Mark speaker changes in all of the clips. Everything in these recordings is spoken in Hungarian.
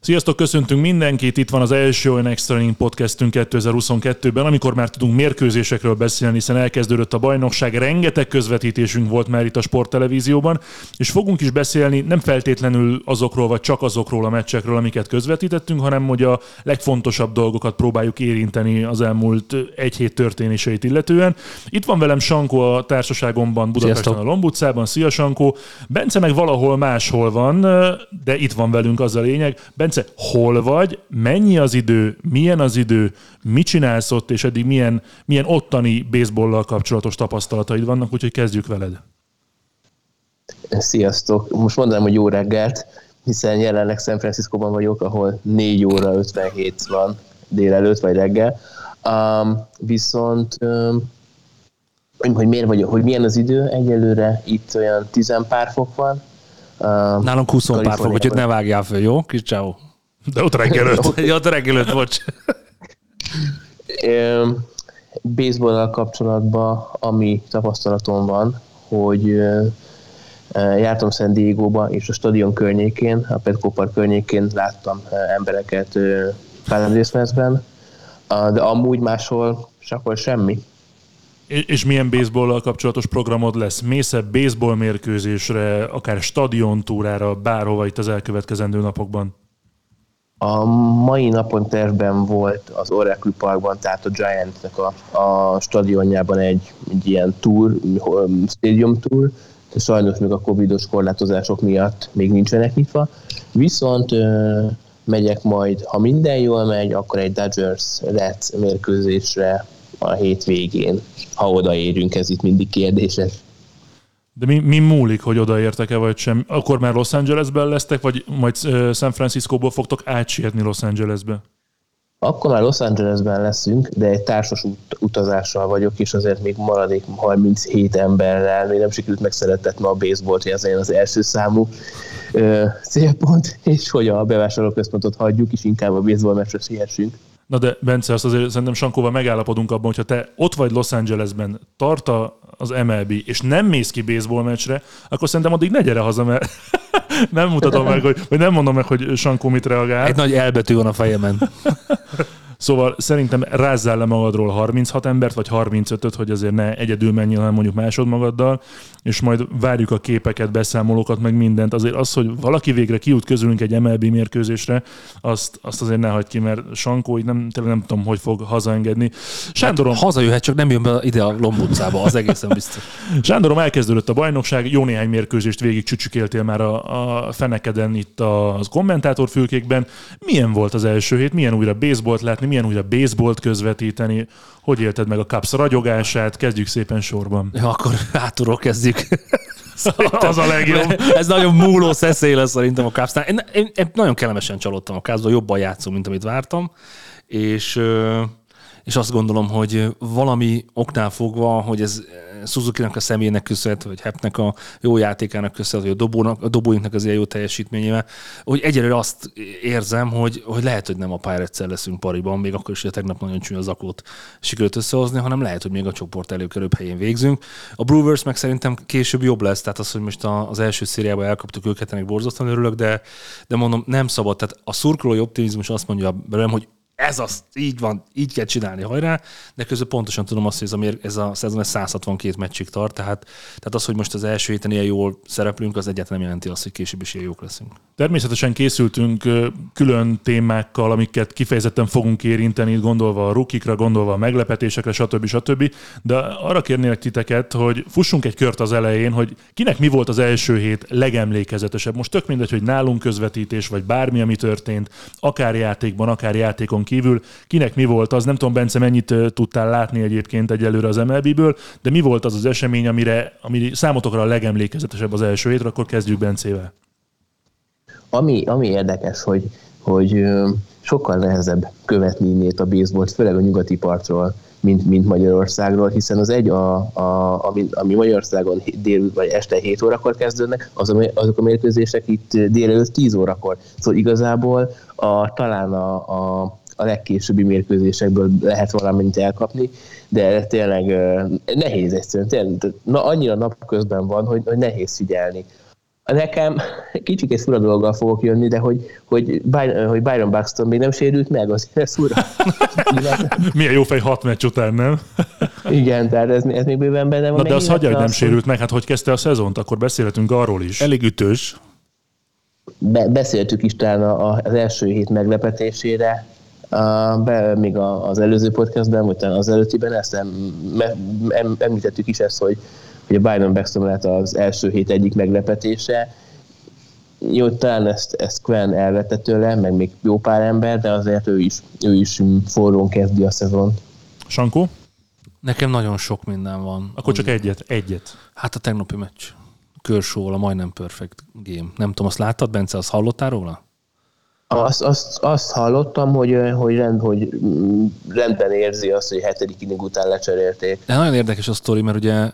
Speaker 1: Sziasztok, köszöntünk mindenkit! Itt van az első olyan Extra Inning podcastünk 2022-ben, amikor már tudunk mérkőzésekről beszélni, hiszen elkezdődött a bajnokság, rengeteg közvetítésünk volt már itt a sporttelevízióban, és fogunk is beszélni nem feltétlenül azokról, vagy csak azokról a meccsekről, amiket közvetítettünk, hanem hogy a legfontosabb dolgokat próbáljuk érinteni az elmúlt egy hét történéseit illetően. Itt van velem Sankó a társaságomban Budapesten Sziasztok. a Lombutcában. Szia Sankó! Bence meg valahol máshol van, de itt van velünk az a lényeg. Bence Bence, hol vagy, mennyi az idő, milyen az idő, mit csinálsz ott, és eddig milyen, milyen ottani baseballlal kapcsolatos tapasztalataid vannak, úgyhogy kezdjük veled.
Speaker 2: Sziasztok! Most mondanám, hogy jó reggelt, hiszen jelenleg San Francisco-ban vagyok, ahol 4 óra 57 van délelőtt vagy reggel. Um, viszont um, hogy miért vagy, hogy milyen az idő, egyelőre itt olyan 10 pár fok van.
Speaker 3: Nálunk 20 pár fok, úgyhogy ne vágjál föl, jó? Kis ciao.
Speaker 1: De ott reggelőtt.
Speaker 3: ja, ott reggelőtt, bocs.
Speaker 2: Baseball kapcsolatban, ami tapasztalatom van, hogy jártam San Diego-ba, és a stadion környékén, a Petco Park környékén láttam embereket Padres de amúgy máshol sehol semmi.
Speaker 1: És milyen baseball kapcsolatos programod lesz? Mész baseball mérkőzésre, akár stadiontúrára, bárhova itt az elkövetkezendő napokban?
Speaker 2: A mai napon tervben volt az Oracle Parkban, tehát a Giantnek a, a stadionjában egy, egy ilyen tour, stadium tour, de sajnos még a covidos korlátozások miatt még nincsenek nyitva. Viszont ö, megyek majd, ha minden jól megy, akkor egy Dodgers Reds mérkőzésre a hétvégén, ha odaérünk, ez itt mindig kérdéses.
Speaker 1: De mi, mi múlik, hogy odaértek-e, vagy sem? Akkor már Los Angelesben lesztek, vagy majd San Franciscóból fogtok átsietni Los Angelesbe?
Speaker 2: Akkor már Los Angelesben leszünk, de egy társas ut- utazással vagyok, és azért még maradék 37 emberrel, még nem sikerült megszerettetni a baseballt, hogy ez legyen az első számú ö, célpont, és hogy a bevásárlóközpontot hagyjuk, és inkább a baseball meccsre siessünk.
Speaker 1: Na de Bence, azt azért szerintem Sankóval megállapodunk abban, hogyha te ott vagy Los Angelesben, tart az MLB, és nem mész ki baseball meccsre, akkor szerintem addig ne gyere haza, mert nem mutatom meg, hogy, vagy nem mondom meg, hogy Sankó mit reagál.
Speaker 3: Egy nagy elbetű van a fejemen.
Speaker 1: Szóval szerintem rázzál le magadról 36 embert, vagy 35-öt, hogy azért ne egyedül menjél, hanem mondjuk másod magaddal, és majd várjuk a képeket, beszámolókat, meg mindent. Azért az, hogy valaki végre kijut közülünk egy MLB mérkőzésre, azt, azt azért ne hagyd ki, mert Sankó így nem, tényleg nem tudom, hogy fog hazaengedni.
Speaker 3: Sándorom... Hát, hazajöhet, csak nem jön be ide a Lombutcába, az egészen biztos.
Speaker 1: Sándorom, elkezdődött a bajnokság, jó néhány mérkőzést végig csücsükéltél már a, a fenekeden itt az kommentátorfülkékben. Milyen volt az első hét? Milyen újra baseballt látni? Milyen újra baseballt közvetíteni, hogy élted meg a Cubs ragyogását, kezdjük szépen sorban.
Speaker 3: Ja, akkor hátulról kezdjük.
Speaker 1: Szerintem az a legjobb.
Speaker 3: Ez nagyon múló szeszély lesz szerintem a Cubsnál. Én, én, én, nagyon kellemesen csalódtam a cubs jobban játszom, mint amit vártam, és és azt gondolom, hogy valami oknál fogva, hogy ez Suzuki-nak a személynek köszönhető, vagy Hepnek a jó játékának köszönhető, vagy a, dobónak, a dobóinknak az ilyen jó teljesítményével, hogy egyelőre azt érzem, hogy, hogy lehet, hogy nem a pirates leszünk pariban, még akkor is, hogy tegnap nagyon csúnya zakót sikerült összehozni, hanem lehet, hogy még a csoport előkerülőbb helyén végzünk. A Brewers meg szerintem később jobb lesz, tehát az, hogy most az első szériában elkaptuk őket, ennek borzasztóan örülök, de, de mondom, nem szabad. Tehát a szurkolói optimizmus azt mondja belőlem, hogy ez az, így van, így kell csinálni, hajrá, de közben pontosan tudom azt, hogy ez a, mér, ez a szezon ez 162 meccsig tart, tehát, tehát az, hogy most az első héten ilyen jól szereplünk, az egyáltalán nem jelenti azt, hogy később is ilyen jók leszünk.
Speaker 1: Természetesen készültünk külön témákkal, amiket kifejezetten fogunk érinteni, gondolva a rukikra, gondolva a meglepetésekre, stb. stb. De arra kérnélek titeket, hogy fussunk egy kört az elején, hogy kinek mi volt az első hét legemlékezetesebb. Most tök mindegy, hogy nálunk közvetítés, vagy bármi, ami történt, akár játékban, akár játékon kívül, kinek mi volt az, nem tudom, Bence, mennyit tudtál látni egyébként egyelőre az MLB-ből, de mi volt az az esemény, amire, ami számotokra a legemlékezetesebb az első hétre, akkor kezdjük Bencével.
Speaker 2: Ami, ami érdekes, hogy, hogy sokkal nehezebb követni innét a baseballt, főleg a nyugati partról, mint, mint Magyarországról, hiszen az egy, a, a, ami, ami Magyarországon dél vagy este 7 órakor kezdődnek, az, azok a mérkőzések itt délelőtt 10 órakor. Szóval igazából a, talán a, a, a legkésőbbi mérkőzésekből lehet valamennyit elkapni, de tényleg nehéz egyszerűen. Tényleg, na, annyira napközben van, hogy, hogy nehéz figyelni. Nekem kicsik egy fura dologgal fogok jönni, de hogy, hogy, Byron, hogy Byron Buxton még nem sérült meg, az ez fura.
Speaker 1: Milyen jó fej hat meccs után, nem?
Speaker 2: Igen, tehát ez, ez még bőven benne van.
Speaker 1: Na de az hagyja, hogy nem sérült meg, hát hogy kezdte a szezont, akkor beszélhetünk arról is.
Speaker 3: Elég ütős.
Speaker 2: Be, beszéltük is talán az első hét meglepetésére, be, még a, az előző podcastben, vagy az előttiben ezt em, em, említettük is ezt, hogy hogy a Byron Baxton lett az első hét egyik meglepetése. Jó, talán ezt, ezt Quen elvette tőle, meg még jó pár ember, de azért ő is, ő is forrón kezdi a szezont.
Speaker 1: Sankó?
Speaker 3: Nekem nagyon sok minden van.
Speaker 1: Akkor csak egyet, egyet.
Speaker 3: Hát a tegnapi meccs. Kershaw, a majdnem perfect game. Nem tudom, azt láttad, Bence, azt hallottál róla?
Speaker 2: Azt, azt, azt hallottam, hogy, hogy, rend, hogy rendben érzi azt, hogy hetedik inning után lecserélték.
Speaker 3: De nagyon érdekes a sztori, mert ugye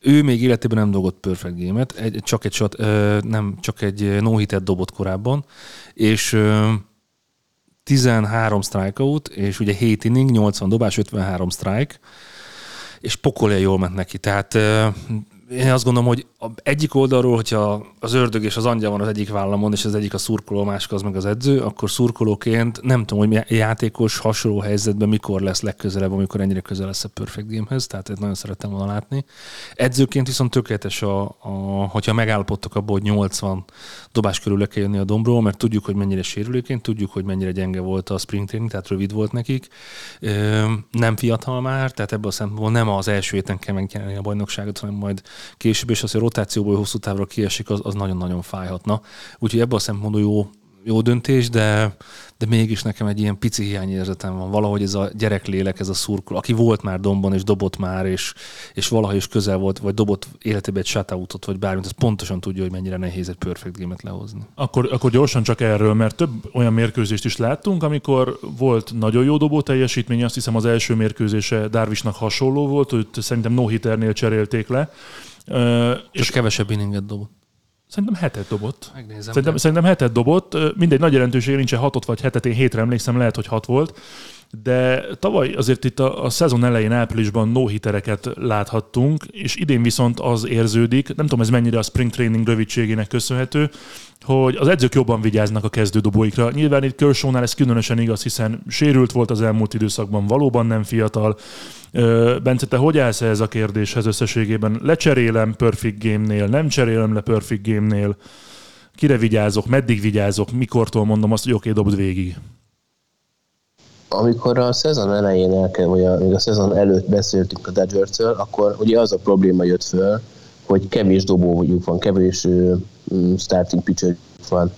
Speaker 3: ő még életében nem dolgott perfect game-et, egy, csak egy shot, nem, csak egy no dobott korábban, és 13 strikeout, és ugye 7 inning, 80 dobás, 53 strike, és pokolja jól ment neki. Tehát én azt gondolom, hogy egyik oldalról, hogyha az ördög és az angyal van az egyik vállamon, és az egyik a szurkoló, a másik az meg az edző, akkor szurkolóként nem tudom, hogy játékos hasonló helyzetben mikor lesz legközelebb, amikor ennyire közel lesz a Perfect Gamehez, tehát ezt nagyon szerettem volna látni. Edzőként viszont tökéletes, a, a, hogyha megállapodtak abból, hogy 80 dobás körül le kell jönni a dombról, mert tudjuk, hogy mennyire sérülékeny, tudjuk, hogy mennyire gyenge volt a spring training, tehát rövid volt nekik. Nem fiatal már, tehát ebből a szempontból nem az első héten kell megnyerni a bajnokságot, hanem majd később, és az, hogy rotációból hosszú távra kiesik, az, az nagyon-nagyon fájhatna. Úgyhogy ebből a szempontból jó, jó döntés, de, de mégis nekem egy ilyen pici hiányérzetem van. Valahogy ez a gyereklélek, ez a szurkol, aki volt már dombon, és dobott már, és, és valahogy is közel volt, vagy dobott életében egy shutoutot, vagy bármit, az pontosan tudja, hogy mennyire nehéz egy perfect game-et lehozni.
Speaker 1: Akkor, akkor gyorsan csak erről, mert több olyan mérkőzést is láttunk, amikor volt nagyon jó dobó teljesítmény, azt hiszem az első mérkőzése Darvisnak hasonló volt, őt szerintem no cserélték le,
Speaker 3: és kevesebb inninget dobott.
Speaker 1: Szerintem hetet dobott.
Speaker 3: Megnézem.
Speaker 1: Szerintem, de... szerintem hetet dobott. Mindegy, nagy jelentőség nincs, hatot vagy hetet, én hétre emlékszem, lehet, hogy hat volt. De tavaly azért itt a, a szezon elején áprilisban no hitereket láthattunk, és idén viszont az érződik, nem tudom ez mennyire a spring training rövidségének köszönhető, hogy az edzők jobban vigyáznak a kezdődobóikra. Nyilván itt Kershawnál ez különösen igaz, hiszen sérült volt az elmúlt időszakban, valóban nem fiatal. Bence, te hogy állsz ez a kérdéshez összességében? Lecserélem Perfect Game-nél, nem cserélem le Perfect Game-nél? Kire vigyázok, meddig vigyázok, mikortól mondom azt, hogy oké, okay, dobd végig?
Speaker 2: Amikor a szezon elején, el vagy a, még a szezon előtt beszéltünk a dodgers akkor ugye az a probléma jött föl, hogy kevés dobójuk van, kevés uh, starting pitcher van.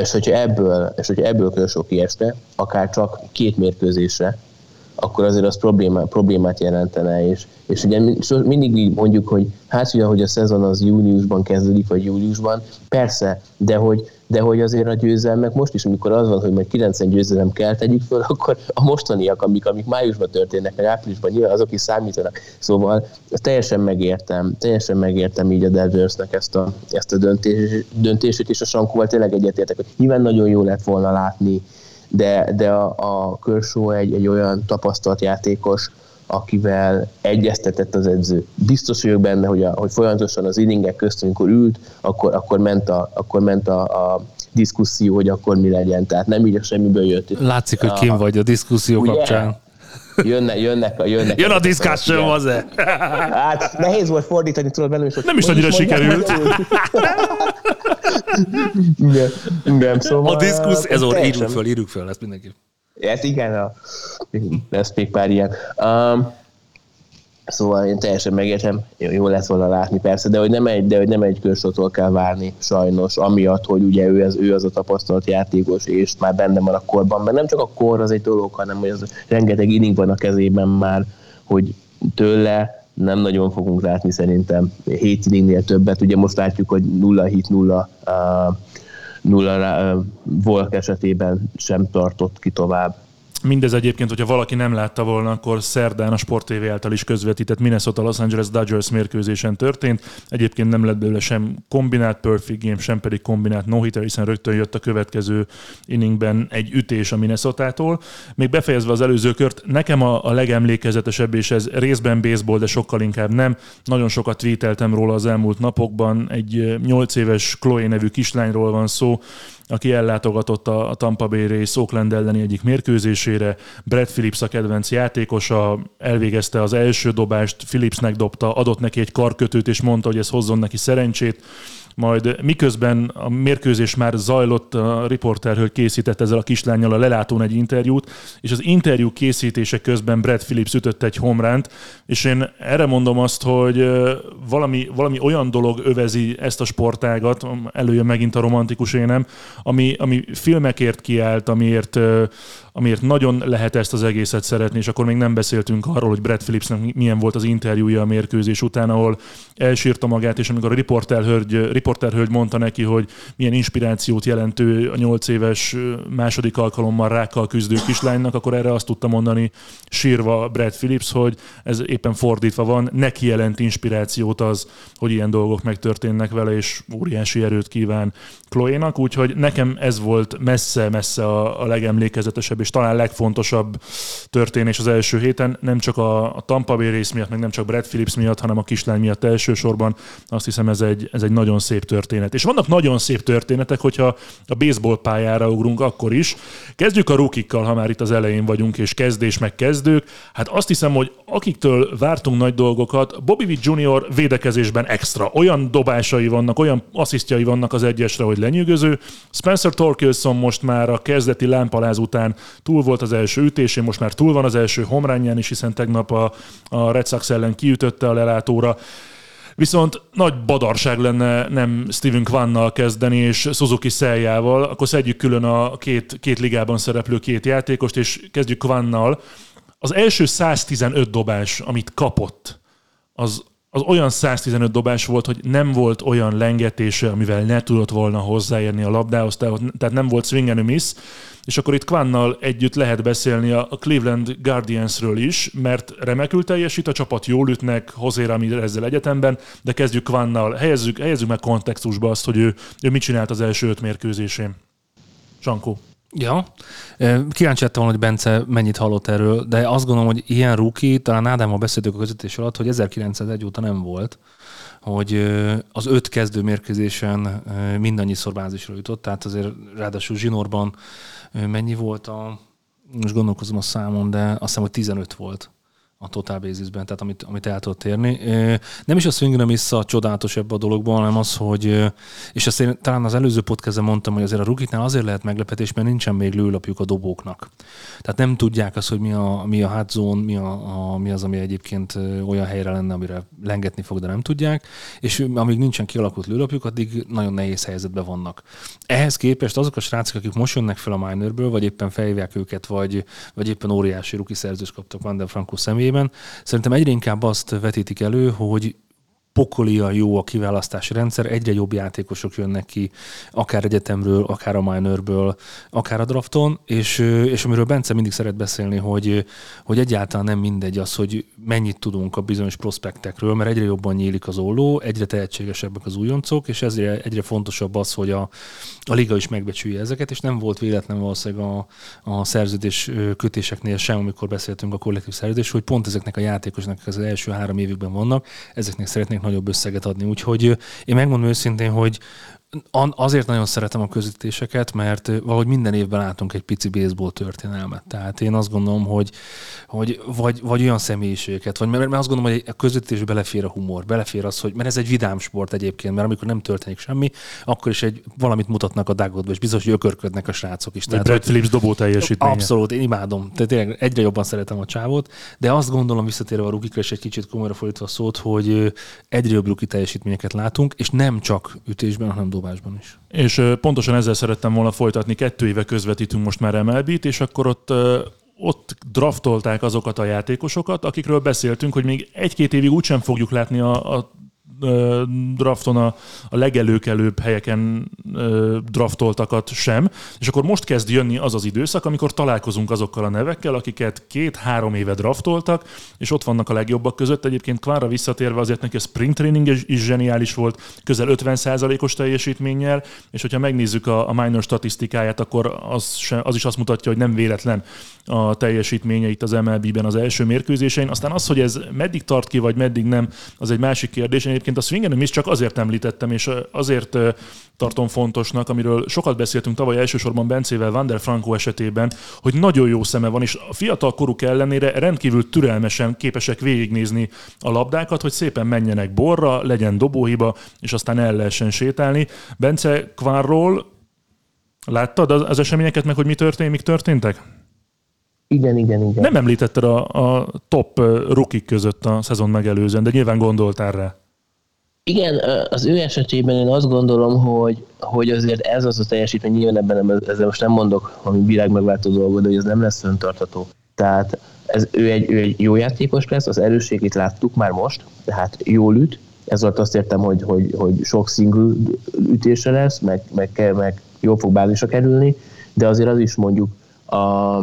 Speaker 2: És hogyha ebből, és hogyha ebből kell sok kieste, akár csak két mérkőzésre, akkor azért az problémá, problémát jelentene. És, és ugye mindig így mondjuk, hogy hát ugye, hogy a szezon az júniusban kezdődik, vagy júliusban, persze, de hogy, de hogy azért a győzelmek most is, amikor az van, hogy majd 90 győzelem kell tegyük föl, akkor a mostaniak, amik, amik májusban történnek, meg áprilisban, nyilván azok is számítanak. Szóval teljesen megértem, teljesen megértem így a Dodgersnek ezt a, ezt a döntés, döntését, és a Sankóval tényleg egyetértek, hogy nyilván nagyon jó lett volna látni de, de a, a Kershaw egy, egy olyan tapasztalt játékos, akivel egyeztetett az edző. Biztos vagyok benne, hogy, a, hogy folyamatosan az inningek közt, amikor ült, akkor, akkor ment, a, akkor ment a, a diszkuszió, hogy akkor mi legyen. Tehát nem így a semmiből jött.
Speaker 3: Látszik, hogy kim vagy a diszkuszió
Speaker 2: Ugye?
Speaker 3: kapcsán.
Speaker 2: Jönne, jönnek, a- jönnek
Speaker 3: Jön a discussion, az -e?
Speaker 2: Hát nehéz volt fordítani, tudod belőle,
Speaker 1: Nem is annyira sikerült.
Speaker 2: igen, igen, szóval...
Speaker 3: A diszkusz, ez orr,
Speaker 2: teljesen-
Speaker 3: írjuk föl, írjuk föl, ezt mindenki.
Speaker 2: Hát igen, a, lesz még pár ilyen. Um, szóval én teljesen megértem, jó, jó lesz volna látni persze, de hogy nem egy, de hogy nem egy körsótól kell várni sajnos, amiatt, hogy ugye ő az, ő az a tapasztalt játékos, és már benne van a korban, mert nem csak a kor az egy dolog, hanem hogy az rengeteg inning van a kezében már, hogy tőle nem nagyon fogunk látni szerintem 7 inningnél többet. Ugye most látjuk, hogy 0 hit, 0 uh, nulla rá, uh, Volk esetében sem tartott ki tovább.
Speaker 1: Mindez egyébként, hogyha valaki nem látta volna, akkor szerdán a Sport TV által is közvetített Minnesota Los Angeles Dodgers mérkőzésen történt. Egyébként nem lett belőle sem kombinált perfect game, sem pedig kombinált no hitter, hiszen rögtön jött a következő inningben egy ütés a Minnesota-tól. Még befejezve az előző kört, nekem a, a legemlékezetesebb, és ez részben baseball, de sokkal inkább nem. Nagyon sokat tweeteltem róla az elmúlt napokban. Egy 8 éves Chloe nevű kislányról van szó, aki ellátogatott a Tampa Bay Rays Oakland elleni egyik mérkőzésére. Brad Phillips a kedvenc játékosa, elvégezte az első dobást, Phillipsnek dobta, adott neki egy karkötőt, és mondta, hogy ez hozzon neki szerencsét. Majd miközben a mérkőzés már zajlott, a riporterhölgy készített ezzel a kislányjal a lelátón egy interjút, és az interjú készítése közben Brad Phillips ütött egy homránt, és én erre mondom azt, hogy valami, valami olyan dolog övezi ezt a sportágat, előjön megint a romantikus énem, ami, ami filmekért kiállt, amiért, amiért nagyon lehet ezt az egészet szeretni, és akkor még nem beszéltünk arról, hogy Brad Phillipsnek milyen volt az interjúja a mérkőzés után, ahol elsírta magát, és amikor a riporterhölgy, riporterhölgy mondta neki, hogy milyen inspirációt jelentő a nyolc éves második alkalommal rákkal küzdő kislánynak, akkor erre azt tudta mondani sírva Brad Phillips, hogy ez éppen fordítva van, neki jelent inspirációt az, hogy ilyen dolgok megtörténnek vele, és óriási erőt kíván Chloe-nak, úgyhogy nekem ez volt messze-messze a, a legemlékezetesebb és talán legfontosabb történés az első héten, nem csak a, a Tampa Bay rész miatt, meg nem csak Brad Phillips miatt, hanem a kislány miatt elsősorban. Azt hiszem ez egy, ez egy nagyon szép történet. És vannak nagyon szép történetek, hogyha a baseball pályára ugrunk akkor is. Kezdjük a rukikkal, ha már itt az elején vagyunk, és kezdés meg kezdők. Hát azt hiszem, hogy akiktől vártunk nagy dolgokat, Bobby Witt Jr. védekezésben extra. Olyan dobásai vannak, olyan asszisztjai vannak az egyesre, hogy lenyűgöző. Spencer Torkelson most már a kezdeti lámpaláz után túl volt az első ütésén, most már túl van az első homrányján is, hiszen tegnap a, a Red Sox ellen kiütötte a lelátóra. Viszont nagy badarság lenne nem Steven Kvannal kezdeni, és Suzuki Szeljával, akkor szedjük külön a két, két ligában szereplő két játékost, és kezdjük Kvannal. Az első 115 dobás, amit kapott, az, az olyan 115 dobás volt, hogy nem volt olyan lengetése, amivel ne tudott volna hozzáérni a labdához, tehát nem volt swing and miss, és akkor itt Kvannal együtt lehet beszélni a Cleveland Guardiansről is, mert remekül teljesít, a csapat jól ütnek, José Ramirez ezzel egyetemben, de kezdjük Kvannal, helyezzük, helyezzük meg kontextusba azt, hogy ő, ő mit csinált az első öt mérkőzésén. Sankó.
Speaker 3: Ja. Kíváncsi lettem volna, hogy Bence mennyit hallott erről, de azt gondolom, hogy ilyen rookie, talán Ádámmal beszéltük a közvetítés alatt, hogy 1901 óta nem volt, hogy az öt kezdő mérkőzésen mindannyiszor bázisra jutott, tehát azért ráadásul zsinórban mennyi volt a, most gondolkozom a számon, de azt hiszem, hogy 15 volt a total basisben, tehát amit, amit el tudott érni. Ö, Nem is a swing nem vissza csodálatos ebbe a dologban, hanem az, hogy, és ezt én talán az előző podcastben mondtam, hogy azért a rukitnál azért lehet meglepetés, mert nincsen még lőlapjuk a dobóknak. Tehát nem tudják azt, hogy mi a, mi a hot zone, mi, a, a, mi az, ami egyébként olyan helyre lenne, amire lengetni fog, de nem tudják, és amíg nincsen kialakult lőlapjuk, addig nagyon nehéz helyzetben vannak. Ehhez képest azok a srácok, akik most jönnek fel a minorből, vagy éppen felhívják őket, vagy, vagy éppen óriási ruki szerzős kaptak Van der Franco személyében, szerintem egyre inkább azt vetítik elő, hogy pokolian jó a kiválasztási rendszer, egyre jobb játékosok jönnek ki, akár egyetemről, akár a minorből, akár a drafton, és, és amiről Bence mindig szeret beszélni, hogy, hogy egyáltalán nem mindegy az, hogy mennyit tudunk a bizonyos prospektekről, mert egyre jobban nyílik az olló, egyre tehetségesebbek az újoncok, és ezért egyre fontosabb az, hogy a, a liga is megbecsülje ezeket, és nem volt véletlen valószínűleg a, a szerződés kötéseknél sem, amikor beszéltünk a kollektív szerződés, hogy pont ezeknek a játékosnak az első három évükben vannak, ezeknek szeretnék nagyobb összeget adni. Úgyhogy én megmondom őszintén, hogy, Azért nagyon szeretem a közvetítéseket, mert valahogy minden évben látunk egy pici baseball történelmet. Tehát én azt gondolom, hogy, hogy vagy, vagy olyan személyiségeket, vagy mert, mert azt gondolom, hogy a közvetítés belefér a humor, belefér az, hogy mert ez egy vidám sport egyébként, mert amikor nem történik semmi, akkor is egy valamit mutatnak a dagodba, és biztos, hogy ökörködnek a srácok is.
Speaker 1: Tehát, Brad Phillips dobó teljesítménye.
Speaker 3: Abszolút, én imádom. Tehát tényleg egyre jobban szeretem a csávot, de azt gondolom visszatérve a rukikra, és egy kicsit komolyra fordítva a szót, hogy egyre jobb ruki teljesítményeket látunk, és nem csak ütésben, hanem dobásban is.
Speaker 1: És pontosan ezzel szerettem volna folytatni. Kettő éve közvetítünk most már MLB-t, és akkor ott ott draftolták azokat a játékosokat, akikről beszéltünk, hogy még egy-két évig úgysem fogjuk látni a, a drafton a, a legelőkelőbb helyeken draftoltakat sem, és akkor most kezd jönni az az időszak, amikor találkozunk azokkal a nevekkel, akiket két-három éve draftoltak, és ott vannak a legjobbak között. Egyébként Kvánra visszatérve azért neki a sprint training is, is zseniális volt, közel 50%-os teljesítménnyel, és hogyha megnézzük a, a minor statisztikáját, akkor az, se, az is azt mutatja, hogy nem véletlen a teljesítménye itt az MLB-ben az első mérkőzésein. Aztán az, hogy ez meddig tart ki, vagy meddig nem, az egy másik kérdés. Én egyébként a swing is csak azért említettem, és azért tartom fontosnak, amiről sokat beszéltünk tavaly elsősorban Bencével Van der Franco esetében, hogy nagyon jó szeme van, és a fiatal koruk ellenére rendkívül türelmesen képesek végignézni a labdákat, hogy szépen menjenek borra, legyen dobóhiba, és aztán el lehessen sétálni. Bence Kvárról láttad az eseményeket, meg hogy mi történt, mik történtek?
Speaker 2: Igen, igen, igen.
Speaker 1: Nem említetted a, a top rukik között a szezon megelőzően, de nyilván gondoltál rá.
Speaker 2: Igen, az ő esetében én azt gondolom, hogy, hogy azért ez az a teljesítmény, nyilván ebben nem, ezzel most nem mondok ami világ megváltó dolgot, de hogy ez nem lesz föntartható. Tehát ez, ő, egy, ő egy jó játékos lesz, az erősségét láttuk már most, tehát jól üt, ez volt azt értem, hogy, hogy, hogy sok single ütése lesz, meg, meg, meg jól fog bázisra kerülni, de azért az is mondjuk a,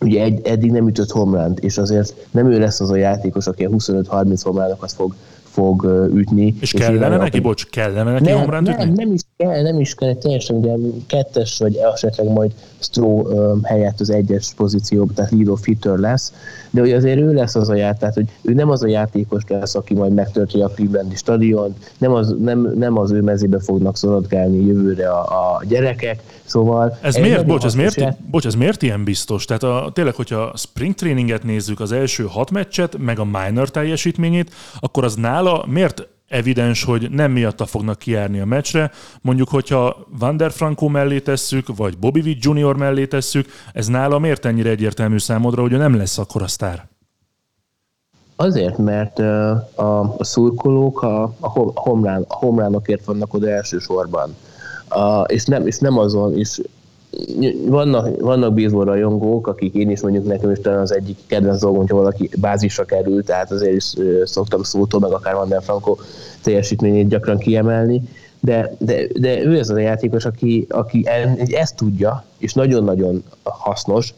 Speaker 2: ugye egy, eddig nem ütött homránt, és azért nem ő lesz az a játékos, aki a 25-30 homránokat fog fog ütni.
Speaker 1: És, és kellene neki, a... bocs, kellene neki nem, nem,
Speaker 2: ütni? Nem, is kell, nem is kell, teljesen ugye kettes, vagy esetleg majd Stró helyett az egyes pozícióban, tehát lead of hitter lesz, de hogy azért ő lesz az a játék, tehát hogy ő nem az a játékos lesz, aki majd megtörti a Clevelandi stadion, nem az, nem, nem az ő mezébe fognak szorodgálni jövőre a, a gyerekek, szóval...
Speaker 1: Ez miért, bocs, ez miért, ját... bocs, ez miért ilyen biztos? Tehát a, tényleg, hogyha spring traininget nézzük, az első hat meccset, meg a minor teljesítményét, akkor az nála miért evidens, hogy nem miatta fognak kijárni a meccsre. Mondjuk, hogyha Van der Franco mellé tesszük, vagy Bobby Witt Junior mellé tesszük, ez nála miért ennyire egyértelmű számodra, hogy ő nem lesz akkor a sztár?
Speaker 2: Azért, mert a, szurkolók a, a, homlán, a homlánokért vannak oda elsősorban. A, és, nem, és nem azon, és vannak, vannak baseball rajongók, akik én is mondjuk nekem is talán az egyik kedvenc dolgom, hogy valaki bázisra kerül, tehát azért is szoktam szótól, meg akár Van Franco teljesítményét gyakran kiemelni, de, de, de ő ez az a játékos, aki, aki ezt tudja, és nagyon-nagyon hasznos,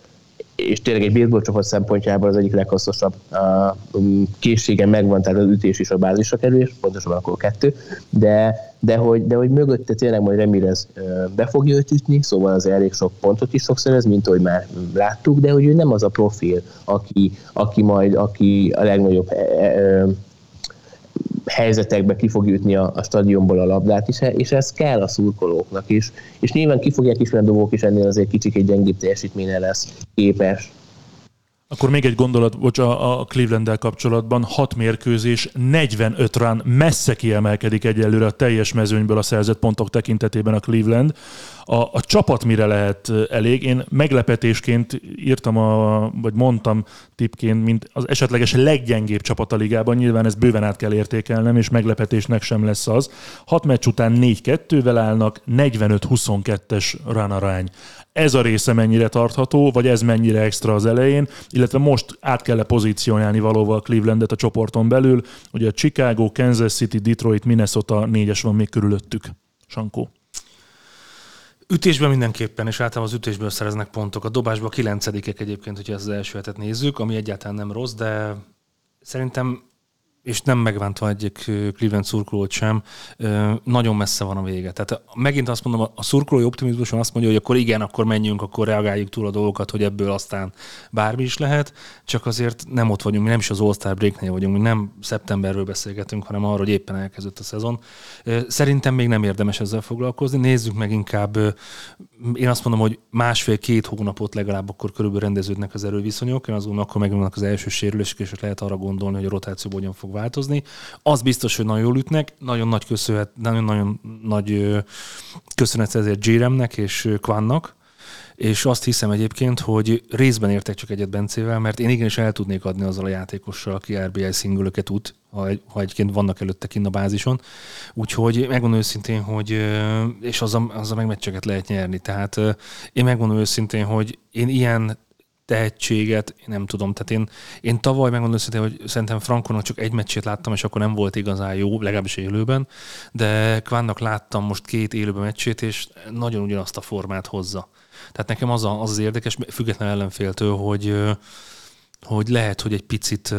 Speaker 2: és tényleg egy baseball csapat szempontjából az egyik leghasznosabb uh, készsége megvan, tehát az ütés és a bázisra kerülés, pontosabban akkor kettő, de, de, hogy, de hogy mögötte tényleg majd Remirez be fogja őt ütni, szóval az elég sok pontot is sok szerez, mint ahogy már láttuk, de hogy ő nem az a profil, aki, aki majd aki a legnagyobb uh, helyzetekbe ki fog jutni a, a stadionból a labdát is, és ez kell a szurkolóknak is. És nyilván ki fogják ismerni a dobók is ennél azért kicsik egy gyengébb teljesítményre lesz képes.
Speaker 1: Akkor még egy gondolat, bocs, a, a cleveland kapcsolatban. 6 mérkőzés, 45 run, messze kiemelkedik egyelőre a teljes mezőnyből a szerzett pontok tekintetében a Cleveland. A, a csapat mire lehet elég? Én meglepetésként írtam, a, vagy mondtam tipként, mint az esetleges leggyengébb csapat a ligában. Nyilván ezt bőven át kell értékelnem, és meglepetésnek sem lesz az. Hat meccs után 4-2-vel állnak, 45-22-es run arány ez a része mennyire tartható, vagy ez mennyire extra az elején, illetve most át kell pozícionálni valóval Clevelandet a csoporton belül. Ugye Chicago, Kansas City, Detroit, Minnesota négyes van még körülöttük. Sankó.
Speaker 3: Ütésben mindenképpen, és általában az ütésből szereznek pontok. A dobásban a kilencedikek egyébként, hogyha ezt az első hetet nézzük, ami egyáltalán nem rossz, de szerintem és nem megvántva egyik Cleveland szurkolót sem, nagyon messze van a vége. Tehát megint azt mondom, a szurkolói optimizmuson azt mondja, hogy akkor igen, akkor menjünk, akkor reagáljuk túl a dolgokat, hogy ebből aztán bármi is lehet, csak azért nem ott vagyunk, mi nem is az All-Star breaknél vagyunk, mi nem szeptemberről beszélgetünk, hanem arról, hogy éppen elkezdődött a szezon. Szerintem még nem érdemes ezzel foglalkozni, nézzük meg inkább, én azt mondom, hogy másfél-két hónapot legalább akkor körülbelül rendeződnek az erőviszonyok, én azt gondolom, akkor megvannak az első sérülések, és lehet arra gondolni, hogy a rotációban hogyan fog változni. Az biztos, hogy nagyon jól ütnek, nagyon nagy köszönhet, nagyon-nagyon nagy köszönet ezért Jeremnek és Kvannak, és azt hiszem egyébként, hogy részben értek csak egyet Bencével, mert én igenis el tudnék adni azzal a játékossal, aki RBI szingülöket út, ha, ha egyébként vannak előtte kinn a bázison. Úgyhogy megmondom őszintén, hogy és az a, az a megmeccseket lehet nyerni. Tehát én megmondom őszintén, hogy én ilyen tehetséget, én nem tudom. Tehát én, én tavaly megmondom őszintén, hogy szerintem Frankonak csak egy meccsét láttam, és akkor nem volt igazán jó, legalábbis élőben, de Kvánnak láttam most két élőben meccsét, és nagyon ugyanazt a formát hozza. Tehát nekem az, a, az, az érdekes, független ellenféltől, hogy, hogy lehet, hogy egy picit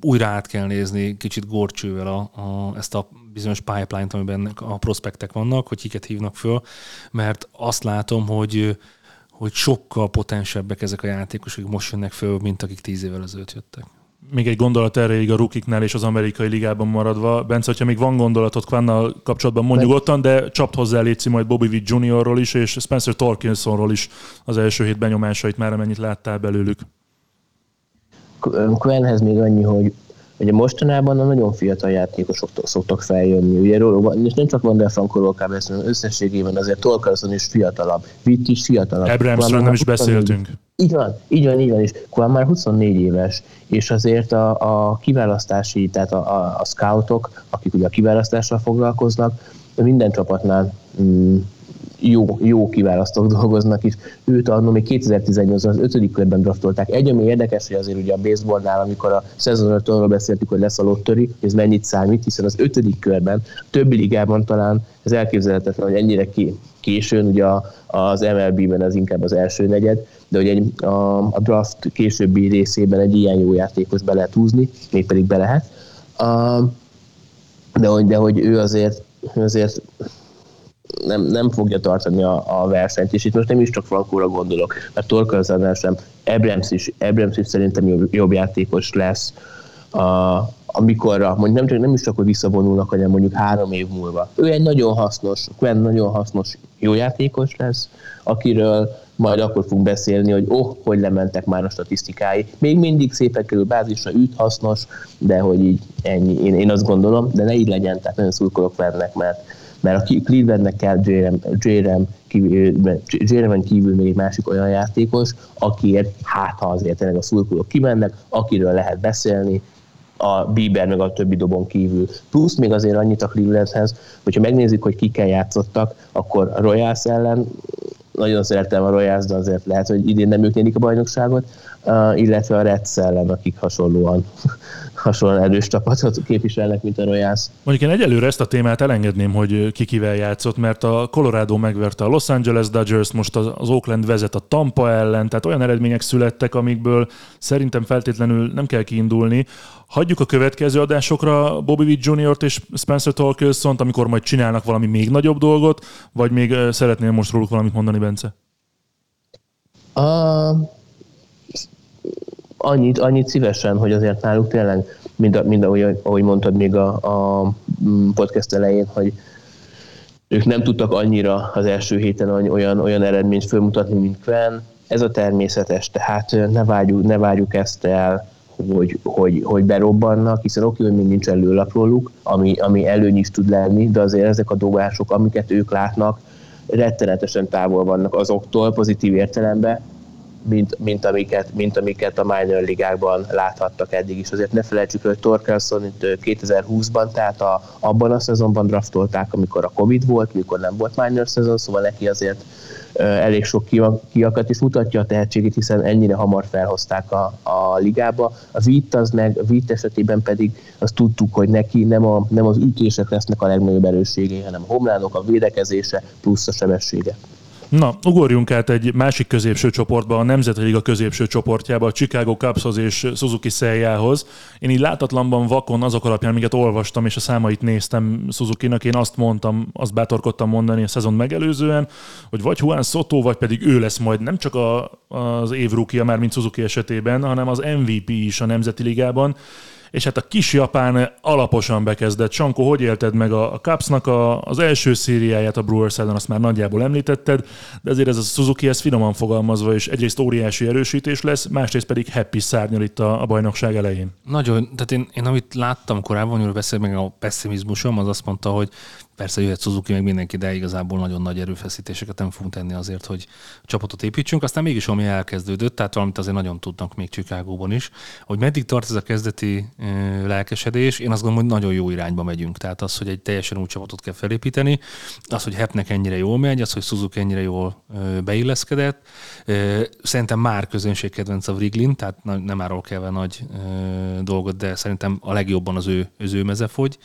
Speaker 3: újra át kell nézni kicsit gorcsővel a, a, ezt a bizonyos pipeline-t, amiben a prospektek vannak, hogy kiket hívnak föl, mert azt látom, hogy hogy sokkal potensebbek ezek a játékosok, akik most jönnek föl, mint akik tíz évvel ezelőtt jöttek.
Speaker 1: Még egy gondolat erre a rukiknál és az amerikai ligában maradva. Bence, hogyha még van gondolatot Kvannal kapcsolatban, mondjuk ottan, de csapt hozzá létszi majd Bobby Witt Juniorról is, és Spencer Torkinsonról is az első hét benyomásait már amennyit láttál belőlük.
Speaker 2: Quennhez még annyi, hogy Ugye mostanában a nagyon fiatal játékosok szoktak feljönni, ugye róla, és nem csak Van der kell beszélni, összességében azért Tolkarson is fiatalabb, Witt is fiatalabb.
Speaker 1: Abramsről nem is beszéltünk.
Speaker 2: Így van, így van, így van, és Kwan már 24 éves, és azért a, a kiválasztási, tehát a, a, a scoutok, akik ugye a kiválasztással foglalkoznak, minden csapatnál mm, jó, jó kiválasztók dolgoznak is. Őt annól még 2018-ban az ötödik körben draftolták. Egy, ami érdekes, hogy azért ugye a baseballnál, amikor a szezon arról beszéltük, hogy lesz a lottöri, ez mennyit számít, hiszen az ötödik körben, többi ligában talán ez elképzelhetetlen, hogy ennyire ki, későn, ugye az MLB-ben az inkább az első negyed, de hogy egy, a, a draft későbbi részében egy ilyen jó játékos be lehet húzni, mégpedig be lehet. A, de, hogy, de hogy ő azért, azért nem, nem fogja tartani a, a versenyt, és itt most nem is csak Frankóra gondolok, mert Torkazánál sem, Abrams is, Abrams is szerintem jobb, jobb játékos lesz, a, amikorra, mondjuk nem, csak, nem is csak, hogy visszavonulnak, hanem mondjuk három év múlva. Ő egy nagyon hasznos, Quinn nagyon hasznos jó játékos lesz, akiről majd akkor fogunk beszélni, hogy oh, hogy lementek már a statisztikái. Még mindig szépen kerül bázisra, üt hasznos, de hogy így ennyi. Én, én azt gondolom, de ne így legyen, tehát nagyon szurkolok vennek, mert mert a Clevelandnek kell Jerem, Jerem kívül még egy másik olyan játékos, akiért hát ha azért tényleg a szurkolók kimennek, akiről lehet beszélni, a Bieber meg a többi dobon kívül. Plusz még azért annyit a Clevelandhez, hogyha megnézzük, hogy kikkel játszottak, akkor a Royals ellen nagyon szeretem a Royals, de azért lehet, hogy idén nem ők nyerik a bajnokságot, uh, illetve a Reds ellen, akik hasonlóan, hasonlóan erős csapatot képviselnek, mint a Royals.
Speaker 1: Mondjuk én egyelőre ezt a témát elengedném, hogy ki kivel játszott, mert a Colorado megverte a Los Angeles Dodgers, most az Oakland vezet a Tampa ellen, tehát olyan eredmények születtek, amikből szerintem feltétlenül nem kell kiindulni. Hagyjuk a következő adásokra Bobby Witt Jr.-t és Spencer torkelson amikor majd csinálnak valami még nagyobb dolgot, vagy még szeretnél most róluk valamit mondani, Bence?
Speaker 2: Uh, annyit, annyit szívesen, hogy azért náluk tényleg, mind, a, mind ahogy, ahogy mondtad még a, a mm, podcast elején, hogy ők nem tudtak annyira az első héten olyan, olyan eredményt felmutatni, mint Kven. Ez a természetes, tehát ne várjuk, ne várjuk ezt el, hogy, hogy, hogy berobbannak, hiszen oké, hogy még nincs előlap róluk, ami, ami előny is tud lenni, de azért ezek a dobások, amiket ők látnak, rettenetesen távol vannak azoktól pozitív értelemben, mint, mint, amiket, mint amiket a minor ligákban láthattak eddig is. Azért ne felejtsük, hogy Torkelson itt 2020-ban, tehát a, abban a szezonban draftolták, amikor a Covid volt, mikor nem volt minor szezon, szóval neki azért elég sok kiakat is mutatja a tehetségét, hiszen ennyire hamar felhozták a, a ligába. A Vít az meg, a Vít esetében pedig azt tudtuk, hogy neki nem, a, nem az ütések lesznek a legnagyobb erősségei, hanem a homlánok, a védekezése plusz a sebessége.
Speaker 1: Na, ugorjunk át egy másik középső csoportba, a Nemzeti Liga középső csoportjába, a Chicago Cubshoz és Suzuki Szeljához. Én így látatlanban vakon azok alapján, amiket olvastam és a számait néztem Suzuki-nak, én azt mondtam, azt bátorkodtam mondani a szezon megelőzően, hogy vagy Juan Soto, vagy pedig ő lesz majd nem csak a, az év rúkia, már mint Suzuki esetében, hanem az MVP is a Nemzeti Ligában és hát a kis Japán alaposan bekezdett. Sanko, hogy élted meg a, a a, az első szériáját a Brewers ellen, azt már nagyjából említetted, de azért ez a Suzuki, ez finoman fogalmazva, és egyrészt óriási erősítés lesz, másrészt pedig happy szárnyal itt a, a bajnokság elején.
Speaker 3: Nagyon, tehát én, én amit láttam korábban, amiről beszél meg a pessimizmusom, az azt mondta, hogy Persze jöhet Suzuki, meg mindenki, de igazából nagyon nagy erőfeszítéseket nem fogunk tenni azért, hogy csapatot építsünk. Aztán mégis ami elkezdődött, tehát valamit azért nagyon tudnak még Csikágóban is, hogy meddig tart ez a kezdeti lelkesedés, én azt gondolom, hogy nagyon jó irányba megyünk. Tehát az, hogy egy teljesen új csapatot kell felépíteni, az, hogy Hepnek ennyire jól megy, az, hogy Suzuki ennyire jól beilleszkedett. Szerintem már közönségkedvenc a Vriglin, tehát nem árul kell nagy dolgot, de szerintem a legjobban az ő, az ő meze fogy.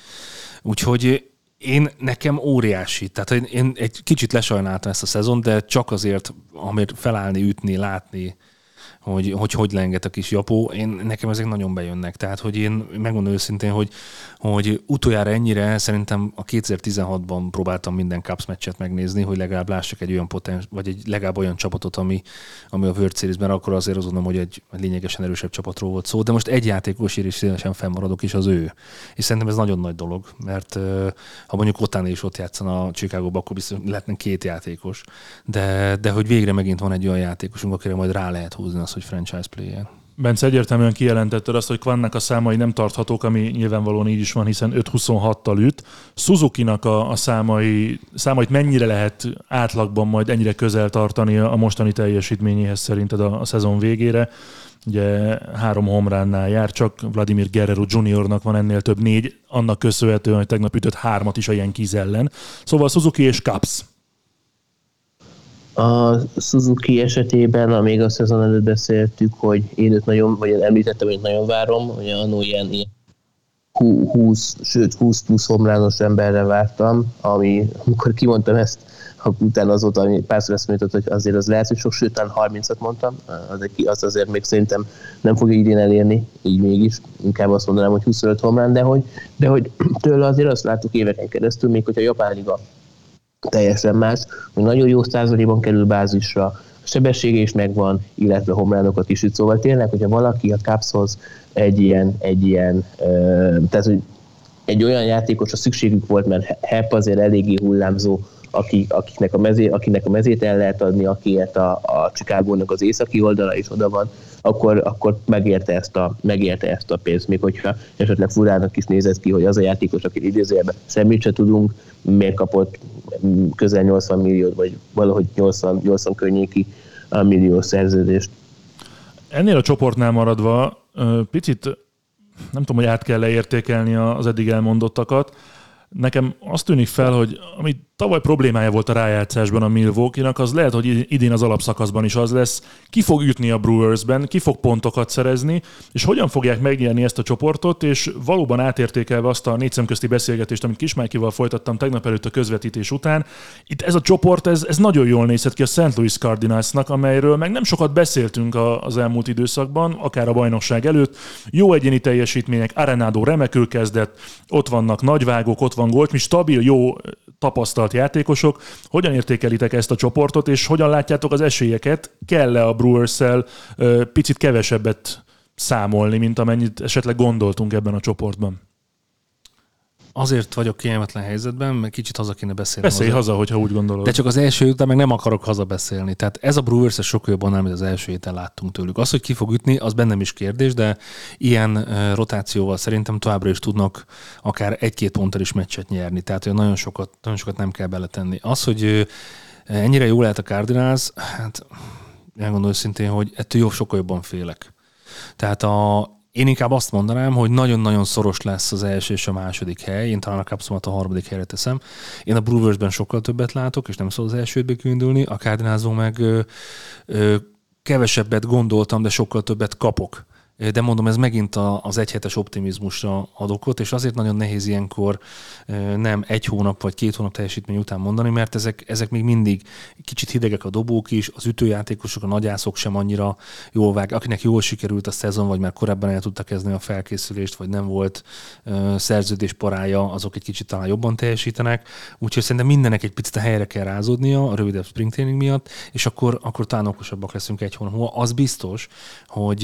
Speaker 3: Úgyhogy én nekem óriási. Tehát én, én egy kicsit lesajnáltam ezt a szezon, de csak azért, amért felállni, ütni, látni, hogy hogy, hogy lenget a kis japó, én, nekem ezek nagyon bejönnek. Tehát, hogy én megmondom őszintén, hogy, hogy utoljára ennyire szerintem a 2016-ban próbáltam minden Cups meccset megnézni, hogy legalább lássak egy olyan potens, vagy egy legalább olyan csapatot, ami, ami a World Series-ben, akkor azért azt mondom, hogy egy, lényegesen erősebb csapatról volt szó, de most egy játékosért is szívesen fennmaradok is az ő. És szerintem ez nagyon nagy dolog, mert ha mondjuk Otáné is ott játszana a chicago akkor biztos lehetne két játékos. De, de hogy végre megint van egy olyan játékosunk, akire majd rá lehet húzni az, hogy franchise player.
Speaker 1: Bence egyértelműen kijelentetted azt, hogy Kvannak a számai nem tarthatók, ami nyilvánvalóan így is van, hiszen 5-26-tal üt. Suzuki-nak a, a számai, számait mennyire lehet átlagban majd ennyire közel tartani a mostani teljesítményéhez szerinted a, a szezon végére? Ugye három homránnál jár, csak Vladimir Guerrero Juniornak van ennél több négy, annak köszönhetően, hogy tegnap ütött hármat is a Yankees ellen. Szóval Suzuki és Caps
Speaker 2: a Suzuki esetében, amíg a szezon előtt beszéltük, hogy én őt nagyon, vagy említettem, hogy nagyon várom, hogy annó ilyen, ilyen 20, sőt 20 plusz homlános emberre vártam, ami, amikor kimondtam ezt, utána azóta párszor ezt mondott, hogy azért az lehet, hogy sok, sőt, 30-at mondtam, az, az azért még szerintem nem fogja idén elérni, így mégis, inkább azt mondanám, hogy 25 homlán, de hogy, de hogy tőle azért azt láttuk éveken keresztül, még hogyha a Japán Liga teljesen más, hogy nagyon jó százalékban kerül bázisra, a sebessége is megvan, illetve homlánokat is üt. Szóval tényleg, hogyha valaki a Capshoz egy ilyen, egy ilyen tehát hogy egy olyan játékosra szükségük volt, mert Hep azért eléggé hullámzó, aki, akiknek, a mezé, akinek a mezét el lehet adni, akiért a, a Csikágónak az északi oldala is oda van, akkor, akkor megérte, ezt a, megérte ezt a pénzt, még hogyha esetleg furának is nézett ki, hogy az a játékos, akit idézőjelben semmit se tudunk, miért kapott közel 80 milliót, vagy valahogy 80, 80 környéki millió szerződést.
Speaker 1: Ennél a csoportnál maradva picit nem tudom, hogy át kell leértékelni az eddig elmondottakat. Nekem azt tűnik fel, hogy amit tavaly problémája volt a rájátszásban a Milwaukee-nak, az lehet, hogy idén az alapszakaszban is az lesz, ki fog ütni a Brewersben, ki fog pontokat szerezni, és hogyan fogják megnyerni ezt a csoportot, és valóban átértékelve azt a négy szemközti beszélgetést, amit Kismákival folytattam tegnap előtt a közvetítés után, itt ez a csoport, ez, ez nagyon jól nézett ki a St. Louis Cardinalsnak, amelyről meg nem sokat beszéltünk az elmúlt időszakban, akár a bajnokság előtt. Jó egyéni teljesítmények, Arenado remekül kezdett, ott vannak nagyvágók, ott van Goldschmidt, stabil, jó tapasztalt játékosok. Hogyan értékelitek ezt a csoportot, és hogyan látjátok az esélyeket? Kell-e a brewers picit kevesebbet számolni, mint amennyit esetleg gondoltunk ebben a csoportban?
Speaker 3: Azért vagyok kényelmetlen helyzetben, mert kicsit haza kéne beszélni.
Speaker 1: Beszélj haza, haza, hogyha úgy gondolod.
Speaker 3: De csak az első után meg nem akarok haza beszélni. Tehát ez a Brewers sokkal jobban, amit az első héten láttunk tőlük. Az, hogy ki fog ütni, az bennem is kérdés, de ilyen rotációval szerintem továbbra is tudnak akár egy-két ponttal is meccset nyerni. Tehát hogy nagyon sokat, nagyon sokat nem kell beletenni. Az, hogy ennyire jó lehet a Cardinals, hát elgondolom őszintén, hogy ettől jobb, sokkal jobban félek. Tehát a, én inkább azt mondanám, hogy nagyon-nagyon szoros lesz az első és a második hely. Én talán a Capsumat a harmadik helyre teszem. Én a Brewersben sokkal többet látok, és nem szól az elsőt kiindulni. A Cardinalsban meg ö, ö, kevesebbet gondoltam, de sokkal többet kapok de mondom, ez megint az egyhetes optimizmusra ad okot, és azért nagyon nehéz ilyenkor nem egy hónap vagy két hónap teljesítmény után mondani, mert ezek, ezek még mindig kicsit hidegek a dobók is, az ütőjátékosok, a nagyászok sem annyira jól vág, akinek jól sikerült a szezon, vagy már korábban el tudta kezdeni a felkészülést, vagy nem volt szerződés parája, azok egy kicsit talán jobban teljesítenek. Úgyhogy szerintem mindennek egy picit a helyre kell rázódnia a rövidebb spring training miatt, és akkor, akkor talán okosabbak leszünk egy hónap múlva. Az biztos, hogy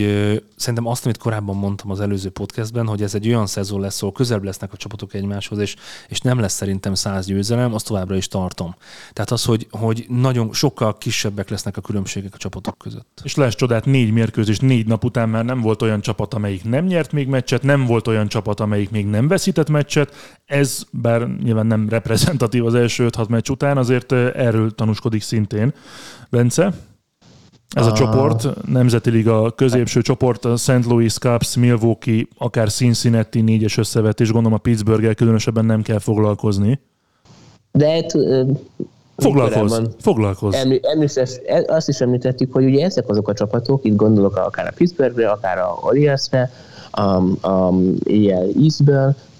Speaker 3: szerintem szerintem azt, amit korábban mondtam az előző podcastben, hogy ez egy olyan szezon lesz, ahol közelebb lesznek a csapatok egymáshoz, és, és nem lesz szerintem száz győzelem, azt továbbra is tartom. Tehát az, hogy, hogy nagyon sokkal kisebbek lesznek a különbségek a csapatok között.
Speaker 1: És lesz csodát, négy mérkőzés négy nap után már nem volt olyan csapat, amelyik nem nyert még meccset, nem volt olyan csapat, amelyik még nem veszített meccset. Ez, bár nyilván nem reprezentatív az első 5-6 meccs után, azért erről tanúskodik szintén. Bence? Ez a, a csoport, Nemzeti Liga középső csoport, a St. Louis Cubs, Milwaukee, akár Cincinnati négyes összevetés, gondolom a pittsburgh különösebben nem kell foglalkozni.
Speaker 2: De hát,
Speaker 1: Foglalkozz, foglalkozz.
Speaker 2: Eml, említés, e- azt is említettük, hogy ugye ezek azok a csapatok, itt gondolok akár a Pittsburghre, akár a Orioles-re, a, a ilyen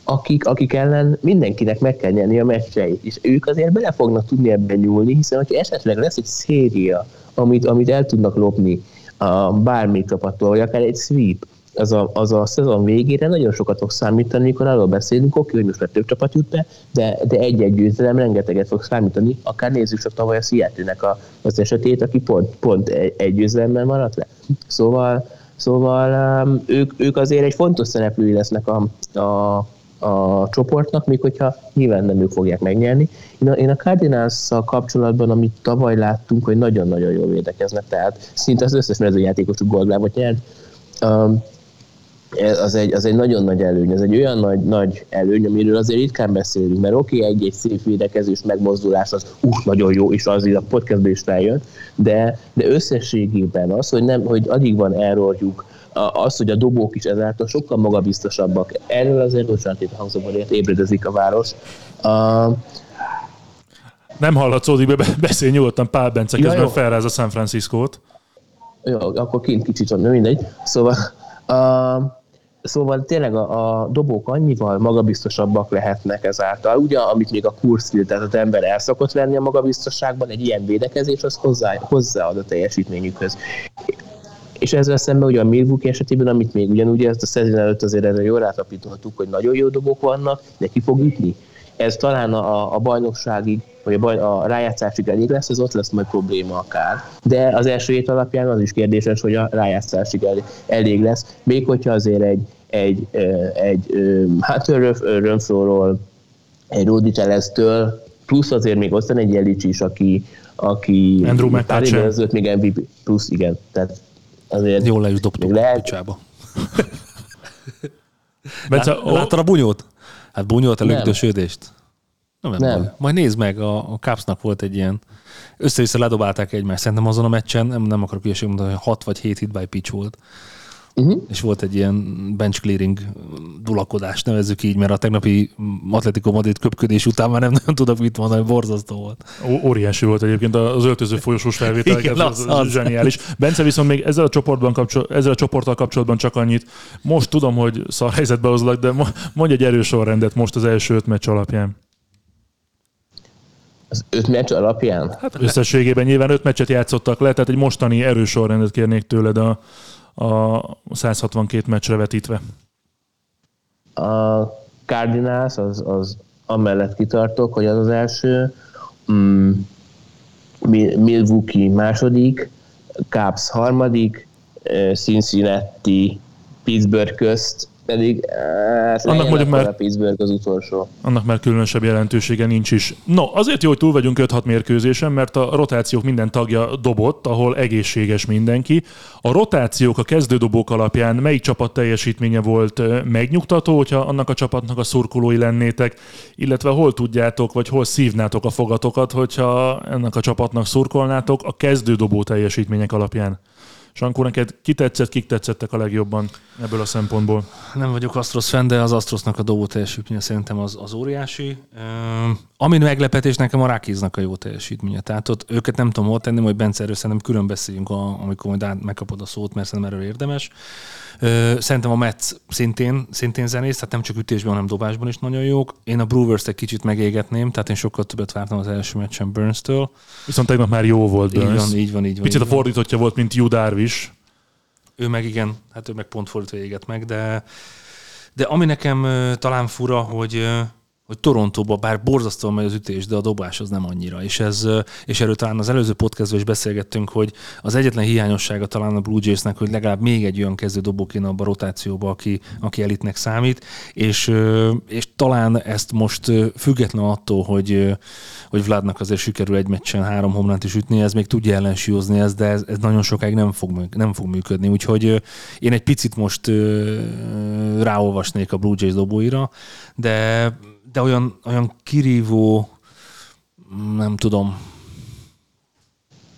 Speaker 2: akik, akik ellen mindenkinek meg kell nyerni a meccseit, és ők azért bele fognak tudni ebben nyúlni, hiszen hogyha esetleg lesz egy széria, amit, amit el tudnak lopni a bármi csapattól, vagy akár egy sweep, az a, az a szezon végére nagyon sokat fog számítani, amikor arról beszélünk, oké, hogy most már több csapat jut be, de, de egy-egy győzelem rengeteget fog számítani, akár nézzük csak tavaly a seattle a, az esetét, aki pont, pont egy, egy maradt le. Szóval, szóval um, ők, ők azért egy fontos szereplői lesznek a, a a csoportnak, még hogyha nyilván nem ők fogják megnyerni. Én a, én a cardinals kapcsolatban, amit tavaly láttunk, hogy nagyon-nagyon jól védekeznek, tehát szinte az összes mezőjátékosuk goldlábot nyert, um, az egy, az egy nagyon nagy előny, ez egy olyan nagy, nagy előny, amiről azért ritkán beszélünk, mert oké, okay, egy-egy szép védekezés, megmozdulás, az uh, nagyon jó, és az a podcastban is feljön, de, de összességében az, hogy, nem, hogy addig van errorjuk, az, hogy a dobók is ezáltal sokkal magabiztosabbak. Erről azért, bocsánat, itt a hangzóban ébredezik a város. Uh,
Speaker 1: nem hallatszódik be, beszélj nyugodtan, Pál Bence ja, közben felráz a San Francisco-t.
Speaker 2: Jó, akkor kint kicsit van, mindegy. Szóval, uh, szóval tényleg a, a dobók annyival magabiztosabbak lehetnek ezáltal. Ugye, amit még a Kurzfield, tehát az ember el szokott venni a magabiztosságban, egy ilyen védekezés az hozzá, hozzáad a teljesítményükhöz. És ezzel szemben ugye a Milwaukee esetében, amit még ugyanúgy ezt a szezon előtt azért erre jól rátapítottuk, hogy nagyon jó dobok vannak, de ki fog ütni. Ez talán a, a bajnokságig, vagy a, baj, a rájátszásig elég lesz, ez ott lesz majd probléma akár. De az első hét alapján az is kérdéses, hogy a rájátszásig elég, elég lesz, még hogyha azért egy, egy, egy, egy hát Rönflóról, egy Rudy Telesztől, plusz azért még ott van egy Jelic is, aki, aki
Speaker 1: Andrew pár évvel
Speaker 2: ezelőtt még MVP, plusz igen, tehát azért...
Speaker 3: Jól le is dobtuk lehet... a picsába. Bence, Lát, láttad a bunyót? Hát bunyót a lögdösödést? Nem, nem. nem. Majd nézd meg, a, a Capsnak volt egy ilyen, össze-vissza ledobálták egymást. Szerintem azon a meccsen, nem, nem akarok ügyeség mondani, hogy 6 vagy 7 hit by pitch volt. Uh-huh. És volt egy ilyen bench clearing dulakodás, nevezzük így, mert a tegnapi Atletico Madrid köpködés után már nem nagyon tudok mit mondani, borzasztó volt.
Speaker 1: Ó- óriási volt egyébként az öltöző folyosós felvételek, ez az, az, az, zseniális. Bence viszont még ezzel a, csoportban kapcsol, ezzel a csoporttal kapcsolatban csak annyit, most tudom, hogy szar helyzetbe hozlak, de mondj egy erős sorrendet most az első öt meccs alapján.
Speaker 2: Az öt meccs alapján?
Speaker 1: Hát összességében nyilván öt meccset játszottak le, tehát egy mostani erős sorrendet kérnék tőled a, a 162 meccsre vetítve?
Speaker 2: A Cardinals az, az amellett kitartok, hogy az az első, mm, Milwaukee második, Cubs harmadik, Cincinnati, Pittsburgh közt Pedig hát
Speaker 1: Annak mondjuk
Speaker 2: már... a Pittsburgh az utolsó.
Speaker 1: annak már különösebb jelentősége nincs is. No, azért jó, hogy túl vagyunk 5-6 mérkőzésen, mert a rotációk minden tagja dobott, ahol egészséges mindenki. A rotációk a kezdődobók alapján melyik csapat teljesítménye volt ö, megnyugtató, hogyha annak a csapatnak a szurkolói lennétek, illetve hol tudjátok, vagy hol szívnátok a fogatokat, hogyha ennek a csapatnak szurkolnátok a kezdődobó teljesítmények alapján. Sankó, neked ki tetszett, kik tetszettek a legjobban ebből a szempontból?
Speaker 3: Nem vagyok Astros fan, de az Astrosnak a dobó teljesítménye szerintem az, az óriási. Üm, ami meglepetés nekem a Rákiznak a jó teljesítménye. Tehát ott őket nem tudom hol tenni, majd Bence erről szerintem külön beszéljünk, a, amikor majd át megkapod a szót, mert szerintem erről érdemes. Szerintem a Mets szintén, szintén zenész, tehát nem csak ütésben, hanem dobásban is nagyon jók. Én a Brewers-t egy kicsit megégetném, tehát én sokkal többet vártam az első meccsen Burns-től.
Speaker 1: Viszont tegnap már jó volt
Speaker 3: Így
Speaker 1: Burns.
Speaker 3: van, így van, így van.
Speaker 1: Picit a
Speaker 3: így van.
Speaker 1: fordítottja volt, mint Hugh Darvish.
Speaker 3: Ő meg igen, hát ő meg pont fordítva éget meg, de, de ami nekem talán fura, hogy hogy Torontóban bár borzasztóan megy az ütés, de a dobás az nem annyira. És, ez, és erről talán az előző podcastban is beszélgettünk, hogy az egyetlen hiányossága talán a Blue Jaysnek, hogy legalább még egy olyan kezdő dobó kéne abba a rotációba, aki, aki elitnek számít, és, és talán ezt most független attól, hogy, hogy Vladnak azért sikerül egy meccsen három homlát is ütni, ez még tudja ellensúlyozni ezt, de ez, ez nagyon sokáig nem fog, nem fog működni. Úgyhogy én egy picit most ráolvasnék a Blue Jays dobóira, de, de olyan, olyan kirívó, nem tudom,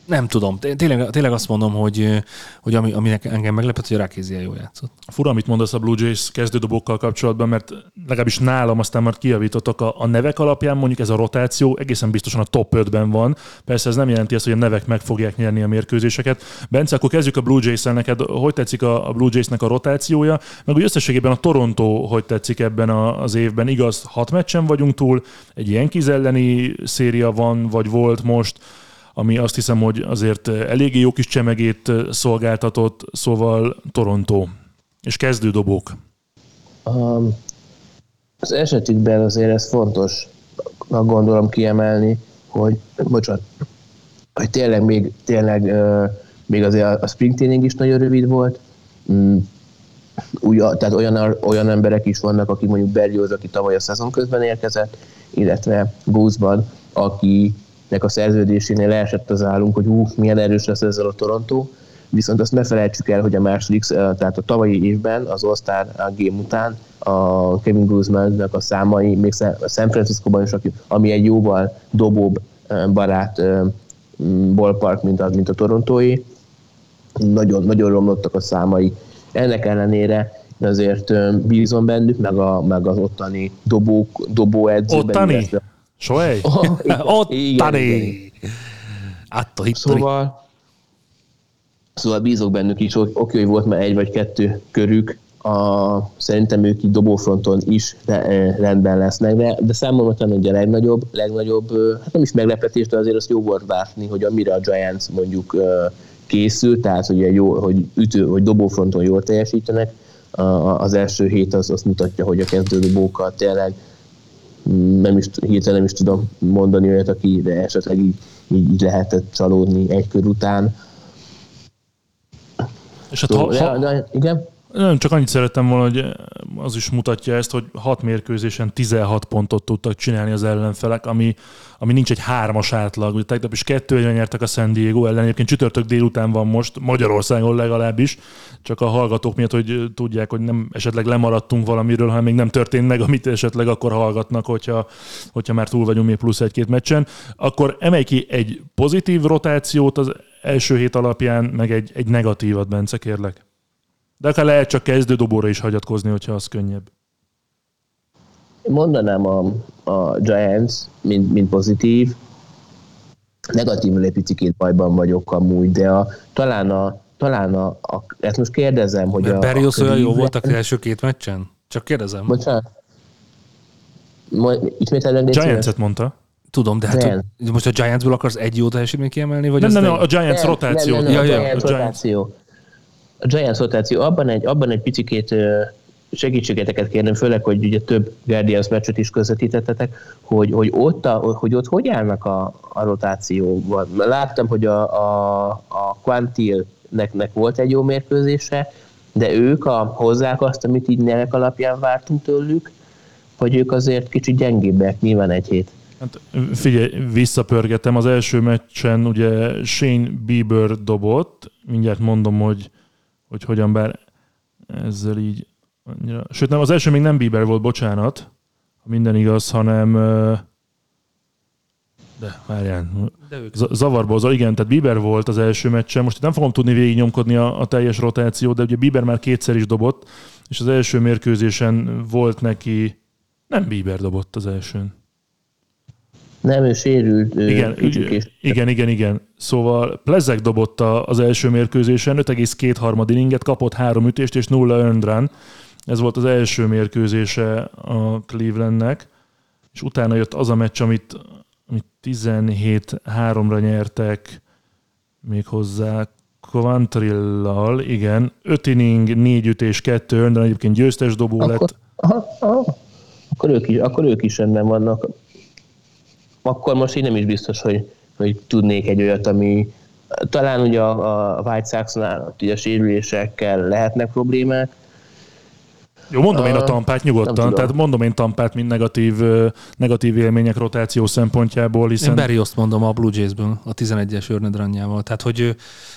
Speaker 3: nem tudom. Té- Tényleg, tényleg azt mondom, hogy, hogy ami, ami nekem- engem meglepett, hogy a Rákézia jól játszott.
Speaker 1: Fura, amit mondasz a Blue Jays kezdődobókkal kapcsolatban, mert legalábbis nálam aztán már kijavítottak a, a nevek alapján, mondjuk ez a rotáció egészen biztosan a top 5-ben van. Persze ez nem jelenti azt, hogy a nevek meg fogják nyerni a mérkőzéseket. Bence, akkor kezdjük a Blue Jays-el neked. Hogy tetszik a, a Blue Jays-nek a rotációja? Meg úgy összességében a Toronto hogy tetszik ebben a, az évben? Igaz, hat meccsen vagyunk túl, egy ilyen elleni széria van, vagy volt most, ami azt hiszem, hogy azért eléggé jó kis csemegét szolgáltatott, szóval Toronto. És kezdődobók.
Speaker 2: Um, az esetükben azért ez fontos, gondolom kiemelni, hogy, bocsánat, hogy tényleg még, tényleg, uh, még azért a, spring training is nagyon rövid volt, mm, úgy, tehát olyan, olyan emberek is vannak, akik mondjuk Berlioz, aki tavaly a szezon közben érkezett, illetve Gózban, akinek a szerződésénél leesett az állunk, hogy hú, milyen erős lesz ezzel a Toronto, viszont azt ne felejtsük el, hogy a második, tehát a tavalyi évben, az All-Star Game után a Kevin Guzmannak a számai, még San Francisco-ban is, ami egy jóval dobóbb barát ballpark, mint a, mint a Torontói, nagyon, nagyon romlottak a számai. Ennek ellenére azért bízom bennük, meg, a, meg az ottani dobók, dobóedzőben.
Speaker 1: Ottani?
Speaker 2: illetve-
Speaker 1: Sohely?
Speaker 2: Oh, igen,
Speaker 3: Ott
Speaker 2: igen,
Speaker 3: Tani!
Speaker 2: igen.
Speaker 3: Atto hittori.
Speaker 2: Szóval, szóval bízok bennük is, oké, hogy volt már egy vagy kettő körük, a, szerintem ők így dobófronton is de, eh, rendben lesznek, de, de számomra talán ugye a legnagyobb, legnagyobb, hát nem is meglepetés, de azért azt jó volt látni, hogy amire a Giants mondjuk készül, tehát ugye jó, hogy ütő, hogy dobófronton jól teljesítenek, az első hét az azt mutatja, hogy a kezdődobókkal tényleg mm, nem is, hirtelen nem is tudom mondani olyat, aki de esetleg így, így, így lehetett csalódni egy kör után.
Speaker 1: És hát ha, ha,
Speaker 2: de, igen?
Speaker 1: Nem, csak annyit szerettem volna, hogy az is mutatja ezt, hogy hat mérkőzésen 16 pontot tudtak csinálni az ellenfelek, ami, ami nincs egy hármas átlag. Ugye tegnap is kettő egyen nyertek a San Diego ellen, egyébként csütörtök délután van most, Magyarországon legalábbis, csak a hallgatók miatt, hogy tudják, hogy nem esetleg lemaradtunk valamiről, hanem még nem történt meg, amit esetleg akkor hallgatnak, hogyha, hogyha már túl vagyunk még plusz egy-két meccsen. Akkor emelj ki egy pozitív rotációt az első hét alapján, meg egy, egy negatívat, Bence, kérlek. De akár lehet csak kezdődobóra is hagyatkozni, hogyha az könnyebb.
Speaker 2: Mondanám a, a Giants, mint, mint pozitív. Negatívul egy picit bajban vagyok amúgy, de a, talán a, talán a, a ezt most kérdezem, hogy
Speaker 3: Mert
Speaker 2: a,
Speaker 3: Berrios olyan jó volt az első két meccsen? Csak kérdezem.
Speaker 2: Bocsánat. Szíves?
Speaker 1: Giants-et mondta.
Speaker 3: Tudom, de hát hogy most a Giantsból akarsz egy jó teljesítményt kiemelni? Vagy
Speaker 1: Nem, nem, nem, a Giants
Speaker 2: Nem,
Speaker 1: rotáció.
Speaker 2: Nem, nem, nem,
Speaker 3: Ja,
Speaker 2: a
Speaker 3: ja,
Speaker 2: Giants
Speaker 1: a Giants.
Speaker 2: rotáció. A Giants rotáció. Abban egy, abban egy picikét segítségeteket kérném, főleg, hogy ugye több Guardians meccset is közvetítettetek, hogy, hogy, ott, a, hogy ott hogy állnak a, a rotációban. Láttam, hogy a, a, a Quantil nek, nek volt egy jó mérkőzése, de ők a, hozzák azt, amit így nevek alapján vártunk tőlük, vagy ők azért kicsit gyengébbek, nyilván egy hét.
Speaker 1: Hát figyelj, visszapörgetem. Az első meccsen ugye Shane Bieber dobott, mindjárt mondom, hogy, hogy hogyan, bár ezzel így annyira... Sőt, nem, az első még nem Bieber volt, bocsánat, ha minden igaz, hanem de, várjál. De. Zavarba az, igen, tehát Bieber volt az első meccsen. Most itt nem fogom tudni végignyomkodni a, a teljes rotációt, de ugye Bieber már kétszer is dobott, és az első mérkőzésen volt neki... Nem Bieber dobott az elsőn.
Speaker 2: Nem, ő sérült.
Speaker 1: Igen, és... igen, igen, igen. Szóval Plezek dobott az első mérkőzésen, 5,2 harmad inninget, kapott három ütést és nulla run. Ez volt az első mérkőzése a Clevelandnek, és utána jött az a meccs, amit, amit 17-3-ra nyertek még hozzá Covantrillal, igen, 5 inning, 4 ütés, 2 de egyébként győztes dobó akkor, lett. Aha,
Speaker 2: aha. Akkor, ők is, akkor ők is rendben vannak. Akkor most én nem is biztos, hogy, hogy tudnék egy olyat, ami talán ugye a, a White Sox-nál a sérülésekkel lehetnek problémák,
Speaker 1: jó, mondom én a tampát nyugodtan, tehát mondom én tampát, mint negatív, negatív élmények rotáció szempontjából, hiszen... Én
Speaker 3: Barry azt mondom a Blue Jays-ből, a 11-es Örned tehát hogy,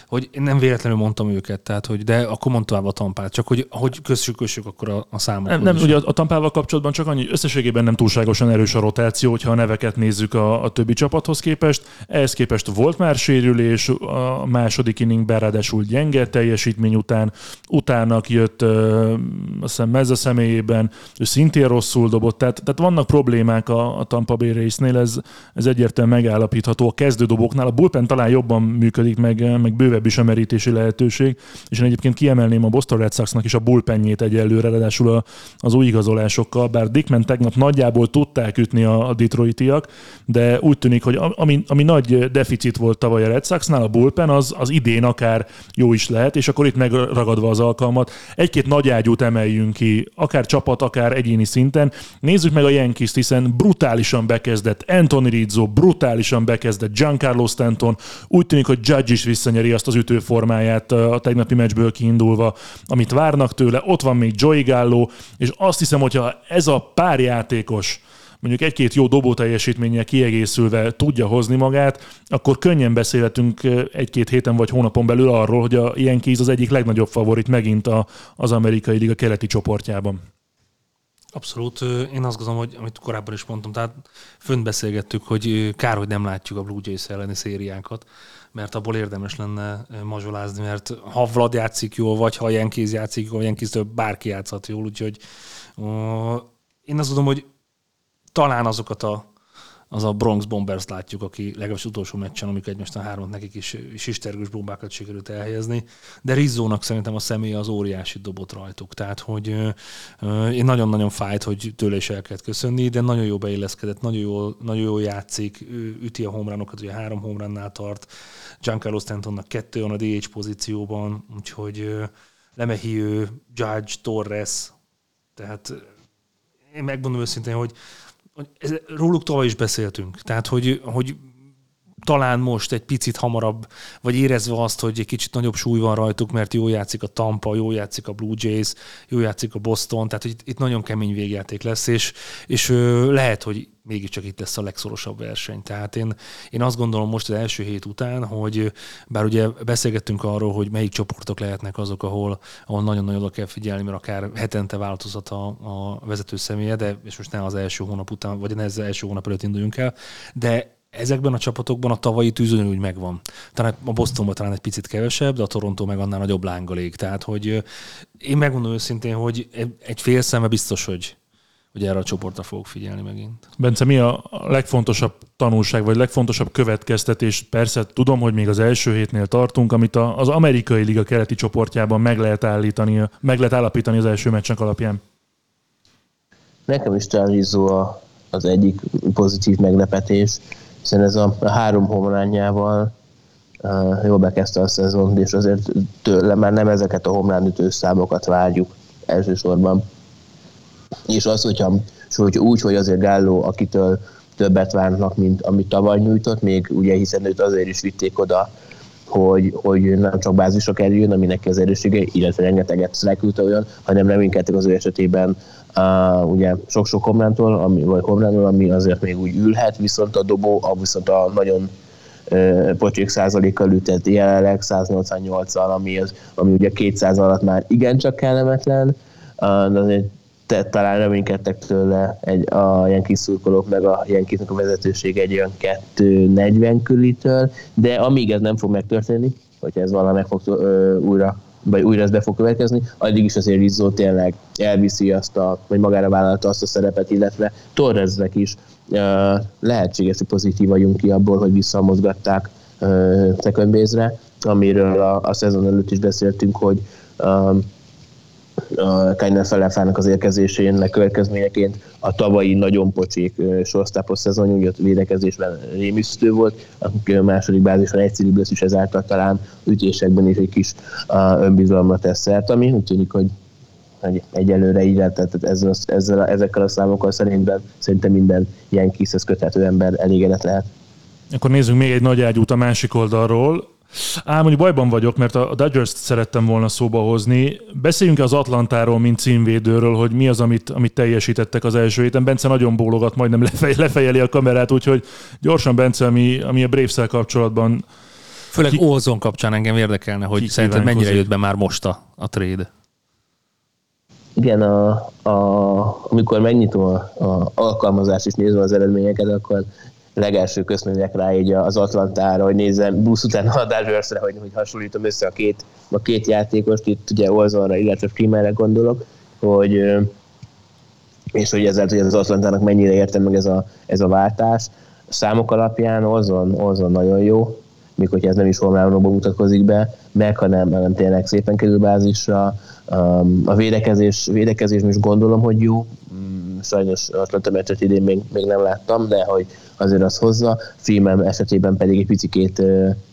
Speaker 3: hogy én nem véletlenül mondtam őket, tehát hogy, de akkor mondtam a tampát, csak hogy, hogy kössük, kössük akkor a, a számot.
Speaker 1: Nem, nem ugye a, a tampával kapcsolatban csak annyi, összességében nem túlságosan erős a rotáció, hogyha a neveket nézzük a, a többi csapathoz képest. Ehhez képest volt már sérülés, a második inningben ráadásul gyenge teljesítmény után, utána jött azt hiszem ez a személyében, ő szintén rosszul dobott, tehát, tehát vannak problémák a, a Tampa Bay Race-nél, ez, ez egyértelműen megállapítható. A kezdődobóknál a bullpen talán jobban működik, meg, meg bővebb is a merítési lehetőség, és én egyébként kiemelném a Boston Red Sox-nak is a bullpenjét egyelőre, ráadásul a, az új igazolásokkal, bár Dickman tegnap nagyjából tudták ütni a, a Detroitiak, de úgy tűnik, hogy ami, ami nagy deficit volt tavaly a Red Sox-nál, a bullpen, az, az idén akár jó is lehet, és akkor itt megragadva az alkalmat, egy-két nagy ágyút emeljünk ki, akár csapat, akár egyéni szinten. Nézzük meg a yankees hiszen brutálisan bekezdett Anthony Rizzo, brutálisan bekezdett Giancarlo Stanton. Úgy tűnik, hogy Judge is visszanyeri azt az ütőformáját a tegnapi meccsből kiindulva, amit várnak tőle. Ott van még Joey Gallo, és azt hiszem, hogyha ez a pár játékos mondjuk egy-két jó dobó teljesítménnyel kiegészülve tudja hozni magát, akkor könnyen beszélhetünk egy-két héten vagy hónapon belül arról, hogy a Yankees az egyik legnagyobb favorit megint a, az amerikai liga keleti csoportjában.
Speaker 3: Abszolút. Én azt gondolom, hogy amit korábban is mondtam, tehát fönt beszélgettük, hogy kár, hogy nem látjuk a Blue Jays elleni szériánkat, mert abból érdemes lenne mazsolázni, mert ha Vlad játszik jól, vagy ha Yankees játszik jól, yankees bárki játszhat jól, úgyhogy uh, én azt gondolom, hogy talán azokat a, az a Bronx Bombers látjuk, aki legalábbis utolsó meccsen, amikor egymástán hármat nekik is sistergős bombákat sikerült elhelyezni, de Rizzónak szerintem a személy az óriási dobott rajtuk, tehát hogy én nagyon-nagyon fájt, hogy tőle is el kellett köszönni, de nagyon jó beilleszkedett, nagyon jól, nagyon jól játszik, üti a homránokat, ugye három homránnál tart, Giancarlo Stantonnak kettő van a DH pozícióban, úgyhogy Lemehiő, Judge, Torres, tehát én megmondom őszintén, hogy róluk tavaly is beszéltünk. Tehát, hogy, hogy talán most egy picit hamarabb, vagy érezve azt, hogy egy kicsit nagyobb súly van rajtuk, mert jó játszik a Tampa, jó játszik a Blue Jays, jó játszik a Boston, tehát itt, itt nagyon kemény végjáték lesz, és, és lehet, hogy mégiscsak itt lesz a legszorosabb verseny. Tehát én, én azt gondolom most az első hét után, hogy bár ugye beszélgettünk arról, hogy melyik csoportok lehetnek azok, ahol, ahol nagyon-nagyon oda kell figyelni, mert akár hetente változhat a, a vezető személye, de és most nem az első hónap után, vagy ne az első hónap előtt induljunk el, de ezekben a csapatokban a tavalyi tűz úgy megvan. Talán a Bostonban talán egy picit kevesebb, de a Toronto meg annál nagyobb lángalég. Tehát, hogy én megmondom őszintén, hogy egy fél szeme biztos, hogy hogy erre a csoportra fogok figyelni megint.
Speaker 1: Bence, mi a legfontosabb tanulság, vagy legfontosabb következtetés? Persze tudom, hogy még az első hétnél tartunk, amit az amerikai liga keleti csoportjában meg lehet, állítani, meg lehet állapítani az első meccsnek alapján.
Speaker 2: Nekem is Rizzo az egyik pozitív meglepetés, hiszen ez a, három homlányával uh, jól bekezdte a szezont, és azért tőle már nem ezeket a homlánütő számokat várjuk elsősorban. És az, hogyha hogy úgy, hogy azért Gálló, akitől többet várnak, mint amit tavaly nyújtott, még ugye hiszen őt azért is vitték oda hogy, hogy nem csak bázisra kerüljön, aminek az erőssége, illetve rengeteget leküldte olyan, hanem reménykedtek az ő esetében uh, ugye sok-sok homlántól, ami, vagy homlántól, ami azért még úgy ülhet, viszont a dobó, a viszont a nagyon uh, pocsék százalékkal ütett jelenleg 188-al, ami, az, ami ugye 200 alatt már igencsak kellemetlen, uh, azért te, talán reménykedtek tőle egy, a Yankees szurkolók, meg a Yankeesnek a vezetőség egy olyan 240 körülitől, de amíg ez nem fog megtörténni, hogyha ez valami meg fog ö, újra vagy újra ez be fog következni, addig is azért Rizzo tényleg elviszi azt a, vagy magára vállalta azt a szerepet, illetve Torresnek is uh, lehetséges, hogy pozitív vagyunk ki abból, hogy visszamozgatták uh, second base-re, amiről a, a szezon előtt is beszéltünk, hogy Kainer Felefának az érkezésének következményeként a tavalyi nagyon pocsék sorsztápos szezon, ugye védekezésben rémisztő volt, a második bázison egyszerűbb lesz is ezáltal talán ütésekben is egy kis önbizalomra tesz szert, ami úgy tűnik, hogy hogy egyelőre így tehát ezzel, ezzel, ezekkel a számokkal szerintem, szerintem minden ilyen kiszhez köthető ember elégedett lehet.
Speaker 1: Akkor nézzünk még egy nagy ágyút a másik oldalról. Ám mondjuk bajban vagyok, mert a Dodgers-t szerettem volna szóba hozni. Beszéljünk az Atlantáról, mint címvédőről, hogy mi az, amit, amit teljesítettek az első héten. Bence nagyon bólogat, majdnem lefej, lefejeli a kamerát, úgyhogy gyorsan Bence, ami, ami a braves kapcsolatban
Speaker 3: Főleg ki... Olzon kapcsán engem érdekelne, hogy szerinted mennyire jött be már most a, a trade?
Speaker 2: Igen, a, a, amikor megnyitom a, a alkalmazást és nézem az eredményeket, akkor legelső közmegyek rá így az Atlantára, hogy nézzem busz után a Dodgersre, hogy, hogy hasonlítom össze a két, a két játékost, itt ugye Olzonra, illetve Freemanre gondolok, hogy és hogy ezzel, hogy az Atlantának mennyire értem meg ez a, ez a váltás. Számok alapján Olzon, Olzon nagyon jó, még hogyha ez nem is homlánokban mutatkozik be, meg hanem, hanem tényleg szépen kerül bázisra. A védekezés, védekezés is gondolom, hogy jó. Sajnos Atlanta meccset idén még, még nem láttam, de hogy azért az hozza. Freeman esetében pedig egy picikét,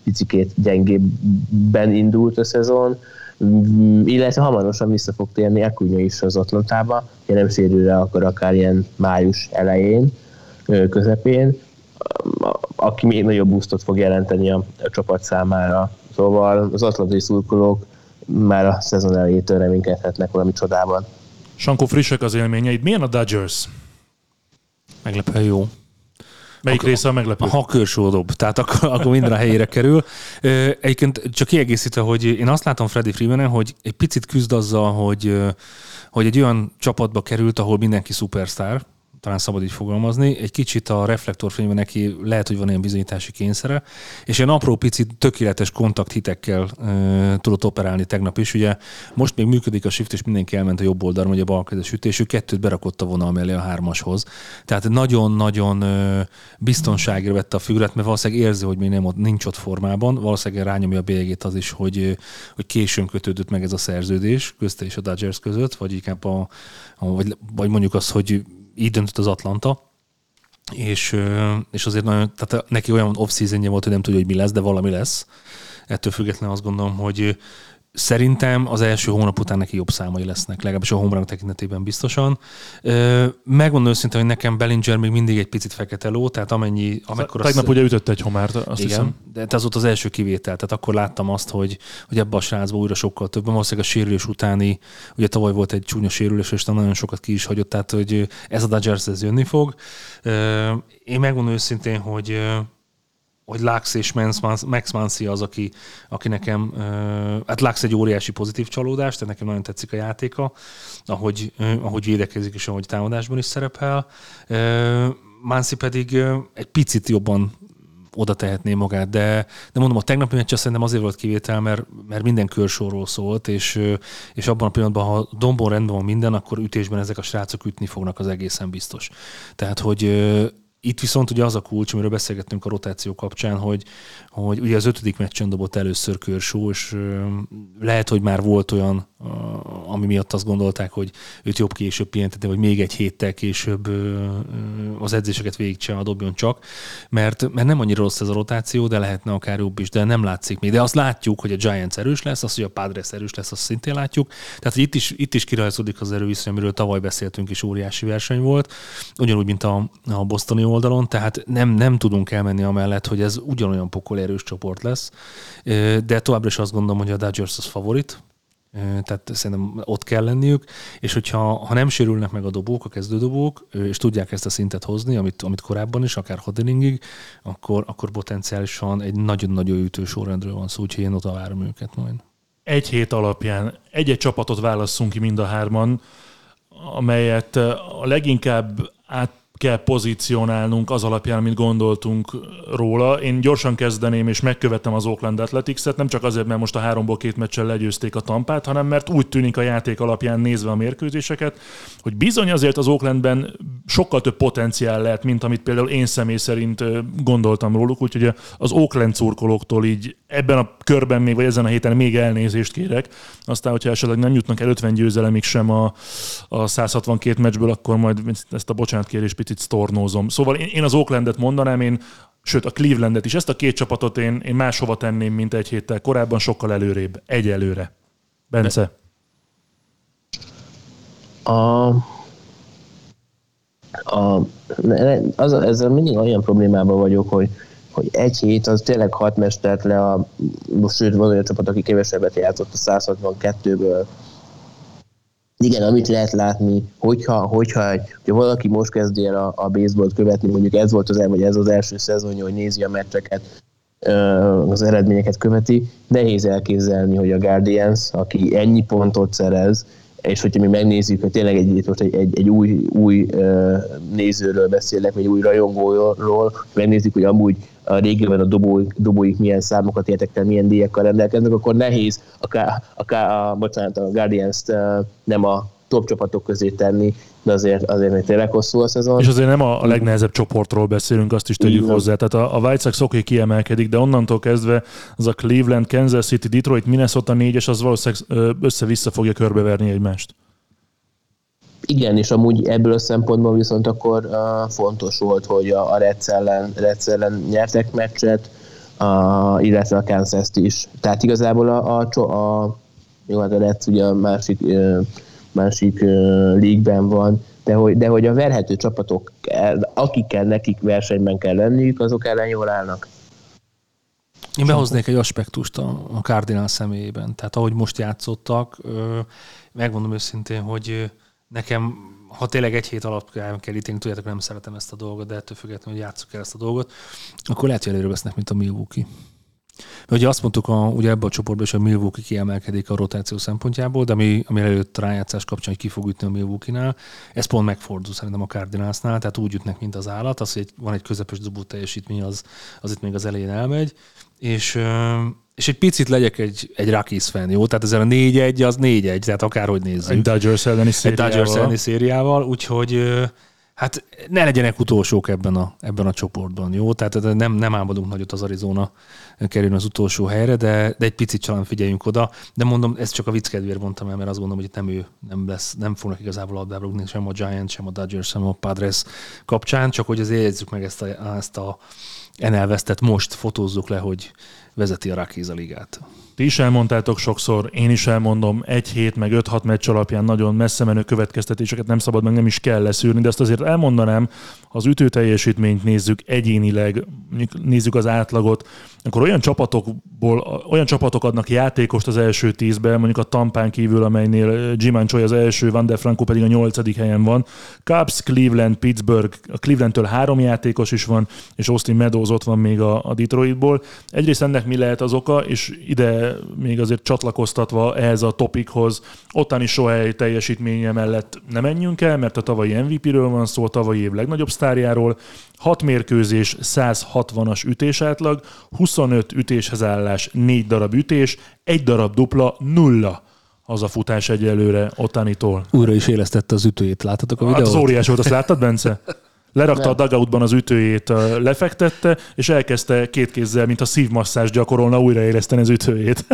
Speaker 2: picikét gyengébben indult a szezon, mm, illetve hamarosan vissza fog térni Acuna is az Atlantába, ha nem sérül rá, akkor akár ilyen május elején, közepén, aki még nagyobb busztot fog jelenteni a, a csapat számára. Szóval az atlantai szurkolók már a szezon elejétől reménykedhetnek valami csodában.
Speaker 1: Sankó, frissek az élményeid. Milyen a Dodgers?
Speaker 3: Meglepően jó.
Speaker 1: Melyik a, része a meglepő?
Speaker 3: Ha körsódobb, tehát akkor, akkor minden a helyére kerül. Egyébként csak kiegészítve, hogy én azt látom Freddy freeman hogy egy picit küzd azzal, hogy, hogy egy olyan csapatba került, ahol mindenki szupersztár, talán szabad így fogalmazni, egy kicsit a reflektorfényben neki lehet, hogy van ilyen bizonyítási kényszere, és ilyen apró picit tökéletes kontakthitekkel e, tudott operálni tegnap is. Ugye most még működik a shift, és mindenki elment a jobb oldalra, vagy a balkezes ütésű, kettőt berakott a vonal mellé a hármashoz. Tehát nagyon-nagyon e, biztonságra vette a figurát, mert valószínűleg érzi, hogy még nem ott, nincs ott formában. Valószínűleg rányomja a bélyegét az is, hogy, hogy későn kötődött meg ez a szerződés közte és a Dodgers között, vagy inkább a, a vagy, vagy mondjuk az, hogy így döntött az Atlanta, és, és azért nagyon, tehát neki olyan off volt, hogy nem tudja, hogy mi lesz, de valami lesz. Ettől függetlenül azt gondolom, hogy Szerintem az első hónap után neki jobb számai lesznek, legalábbis a homerun tekintetében biztosan. Megmondom őszintén, hogy nekem Bellinger még mindig egy picit fekete ló, tehát amennyi...
Speaker 1: Amekkora Tegnap ugye ütött egy homárt, azt
Speaker 3: Igen,
Speaker 1: hiszem.
Speaker 3: de ez volt az első kivétel, tehát akkor láttam azt, hogy, hogy ebbe a srácba újra sokkal több. Valószínűleg a sérülés utáni, ugye tavaly volt egy csúnya sérülés, és nagyon sokat ki is hagyott, tehát hogy ez a Dodgers ez jönni fog. Én megmondom őszintén, hogy hogy Lux és Max Mansi az, aki, aki nekem, hát Lux egy óriási pozitív csalódás, tehát nekem nagyon tetszik a játéka, ahogy, ahogy védekezik és ahogy támadásban is szerepel. Mansi pedig egy picit jobban oda tehetné magát, de, de mondom, a tegnapi meccs szerintem azért volt kivétel, mert, mert minden körsorról szólt, és, és abban a pillanatban, ha dombon rendben van minden, akkor ütésben ezek a srácok ütni fognak, az egészen biztos. Tehát, hogy itt viszont ugye az a kulcs, amiről beszélgettünk a rotáció kapcsán, hogy, hogy ugye az ötödik meccsen dobott először Körsó, és lehet, hogy már volt olyan, ami miatt azt gondolták, hogy őt jobb később pihentetni, vagy még egy héttel később az edzéseket végigcsinálva dobjon csak, mert, mert nem annyira rossz ez a rotáció, de lehetne akár jobb is, de nem látszik még. De azt látjuk, hogy a Giants erős lesz, azt, hogy a Padres erős lesz, azt szintén látjuk. Tehát, hogy itt is, itt is kirajzódik az erőviszony, amiről tavaly beszéltünk, és óriási verseny volt. Ugyanúgy, mint a, a Bostoni oldalon, tehát nem, nem tudunk elmenni amellett, hogy ez ugyanolyan pokol erős csoport lesz, de továbbra is azt gondolom, hogy a Dodgers az favorit, tehát szerintem ott kell lenniük, és hogyha ha nem sérülnek meg a dobók, a kezdődobók, és tudják ezt a szintet hozni, amit, amit korábban is, akár hat inningig, akkor, akkor potenciálisan egy nagyon-nagyon ütő sorrendről van szó, úgyhogy én oda várom őket majd.
Speaker 1: Egy hét alapján egy-egy csapatot válasszunk ki mind a hárman, amelyet a leginkább át kell pozícionálnunk az alapján, amit gondoltunk róla. Én gyorsan kezdeném, és megkövetem az Oakland Athletics-et, nem csak azért, mert most a háromból két meccsen legyőzték a tampát, hanem mert úgy tűnik a játék alapján nézve a mérkőzéseket, hogy bizony azért az Oaklandben sokkal több potenciál lehet, mint amit például én személy szerint gondoltam róluk, úgyhogy az Oakland szurkolóktól így ebben a körben még, vagy ezen a héten még elnézést kérek. Aztán, hogyha esetleg nem jutnak el 50 győzelemig sem a, a 162 meccsből, akkor majd ezt a bocsánatkérést picit sztornózom. Szóval én, én az Oaklandet mondanám, én sőt a Clevelandet is. Ezt a két csapatot én, én máshova tenném, mint egy héttel korábban, sokkal előrébb. Egy előre. Bence.
Speaker 2: A, a, az, ezzel mindig olyan problémában vagyok, hogy, hogy egy hét az tényleg hat mestert le a, sőt van olyan csapat, aki kevesebbet játszott a 162-ből, igen, amit lehet látni, hogyha, hogyha, hogyha valaki most kezdi el a, a baseballt követni, mondjuk ez volt az, vagy ez az első szezonja, hogy nézi a meccseket, az eredményeket követi, nehéz elképzelni, hogy a Guardians, aki ennyi pontot szerez, és hogyha mi megnézzük, hogy tényleg egy, egy, egy, egy új, új nézőről beszélek, vagy új rajongóról, megnézzük, hogy amúgy a régióban a dobóik, dobóik milyen számokat értek el, milyen díjakkal rendelkeznek, akkor nehéz a, a, a, a, bocsánat, a Guardians-t nem a top csapatok közé tenni, de azért, azért még tényleg hosszú a szezon.
Speaker 1: És azért nem a legnehezebb csoportról beszélünk, azt is tegyük hozzá. Tehát a, a White Sox oké kiemelkedik, de onnantól kezdve az a Cleveland, Kansas City, Detroit, Minnesota négyes, az valószínűleg össze-vissza fogja körbeverni egymást.
Speaker 2: Igen, és amúgy ebből a szempontból viszont akkor uh, fontos volt, hogy a, a Reds, ellen, Reds ellen nyertek meccset, uh, illetve a kansas is. Tehát igazából a, a, a jó, hát a Reds ugye a másik, uh, másik league van, de hogy, de hogy a verhető csapatok, akikkel nekik versenyben kell lenniük, azok ellen jól állnak.
Speaker 3: Én behoznék egy aspektust a, a Cardinal személyében. Tehát ahogy most játszottak, megmondom őszintén, hogy Nekem, ha tényleg egy hét alatt kell, ítélni, tudjátok, nem szeretem ezt a dolgot, de ettől függetlenül, hogy játszok el ezt a dolgot, akkor lehet, hogy előre vesznek, mint a Milwaukee. Ugye azt mondtuk a, ugye ebben a csoportban is, hogy a Milwaukee kiemelkedik a rotáció szempontjából, de ami, ami előtt rájátszás kapcsán, hogy ki fog ütni a Milwaukee-nál, ez pont megfordul szerintem a Cardinalsnál, tehát úgy ütnek, mint az állat, az, hogy van egy közepes dobó teljesítmény, az, az itt még az elején elmegy, és és egy picit legyek egy, egy Rockies fan, jó? Tehát ezzel a 4-1 az 4-1, tehát akárhogy nézzük.
Speaker 1: Egy Dodgers elleni szériával.
Speaker 3: Egy Dodgers elleni szériával, úgyhogy hát ne legyenek utolsók ebben a, ebben a csoportban, jó? Tehát nem, nem álmodunk nagyot az Arizona kerülni az utolsó helyre, de, de egy picit talán figyeljünk oda. De mondom, ezt csak a vicc kedvéért mondtam el, mert azt gondolom, hogy itt nem ő, nem, lesz, nem fognak igazából labdába rúgni sem a Giants, sem a Dodgers, sem a Padres kapcsán, csak hogy azért érezzük meg ezt a, ezt a enelvesztett most fotózzuk le, hogy vezeti a Rockies a ligát.
Speaker 1: Ti is elmondtátok sokszor, én is elmondom, egy hét meg 5-6 meccs alapján nagyon messze menő következtetéseket nem szabad, meg nem is kell leszűrni, de azt azért elmondanám, az ütő teljesítményt nézzük egyénileg, nézzük az átlagot, akkor olyan csapatokból, olyan csapatok adnak játékost az első tízbe, mondjuk a Tampán kívül, amelynél Jimán Choi az első, Van der Franco pedig a nyolcadik helyen van. Cubs, Cleveland, Pittsburgh, a Clevelandtől három játékos is van, és Austin Meadows ott van még a, a Detroitból. Egyrészt ennek mi lehet az oka, és ide még azért csatlakoztatva ehhez a topikhoz, ottani Sohely teljesítménye mellett nem menjünk el, mert a tavalyi MVP-ről van szó, a tavalyi év legnagyobb sztárjáról, 6 mérkőzés, 160-as ütésátlag, 25 ütéshez állás, 4 darab ütés, egy darab dupla, nulla az a futás egyelőre Otanitól.
Speaker 3: Újra is élesztette az ütőjét, láttatok a videót? Hát
Speaker 1: az óriás volt, azt láttad, Bence? Lerakta Nem. a dugoutban az ütőjét, lefektette, és elkezdte két kézzel, mint a szívmasszás gyakorolna újraéleszteni az ütőjét.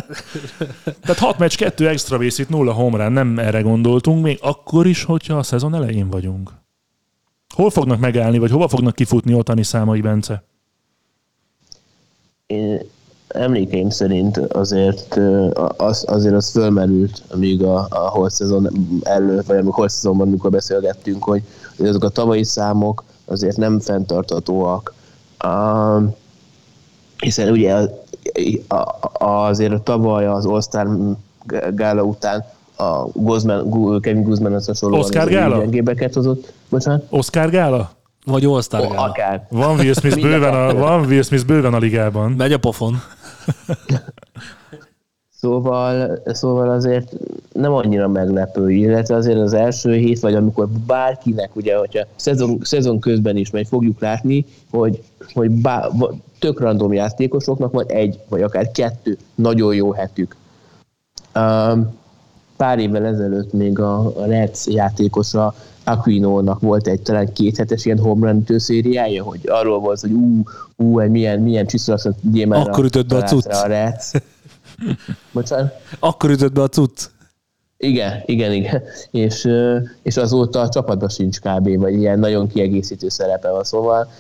Speaker 1: Tehát hat meccs, kettő extra vészít, nulla homrán, nem erre gondoltunk, még akkor is, hogyha a szezon elején vagyunk. Hol fognak megállni, vagy hova fognak kifutni Otani számai, Bence?
Speaker 2: Én emlékeim szerint azért az, azért az fölmerült, amíg a, a holt szezon előtt, vagy amikor holt szezonban, amikor beszélgettünk, hogy azok a tavalyi számok, azért nem fenntartatóak. Um, hiszen ugye azért a tavaly az All-Star gála után a Guzman, Kevin Guzman az hasonlóan
Speaker 1: Oscar gála?
Speaker 2: gyengébeket hozott. Bocsánat?
Speaker 1: Oscar gála?
Speaker 3: Vagy All-Star
Speaker 2: Oh, akár.
Speaker 1: Van Will Smith, bőven a, van Will Smith bőven a ligában.
Speaker 3: Megy a pofon.
Speaker 2: Szóval, szóval azért nem annyira meglepő, illetve azért az első hét, vagy amikor bárkinek, ugye, hogyha szezon, szezon közben is megy, fogjuk látni, hogy, hogy bá, tök random játékosoknak van egy, vagy akár kettő nagyon jó hetük. Um, pár évvel ezelőtt még a, a Reds játékosa Aquino-nak volt egy talán kéthetes ilyen home run szériája, hogy arról volt, hogy ú, ú, egy milyen, milyen csiszolatlan gyémára
Speaker 3: Akkor ütött be a cucc.
Speaker 2: A. Bocsánat?
Speaker 3: Akkor ütött be a cucc.
Speaker 2: Igen, igen, igen. És, és azóta a csapatban sincs kb. vagy ilyen nagyon kiegészítő szerepe van. Szóval,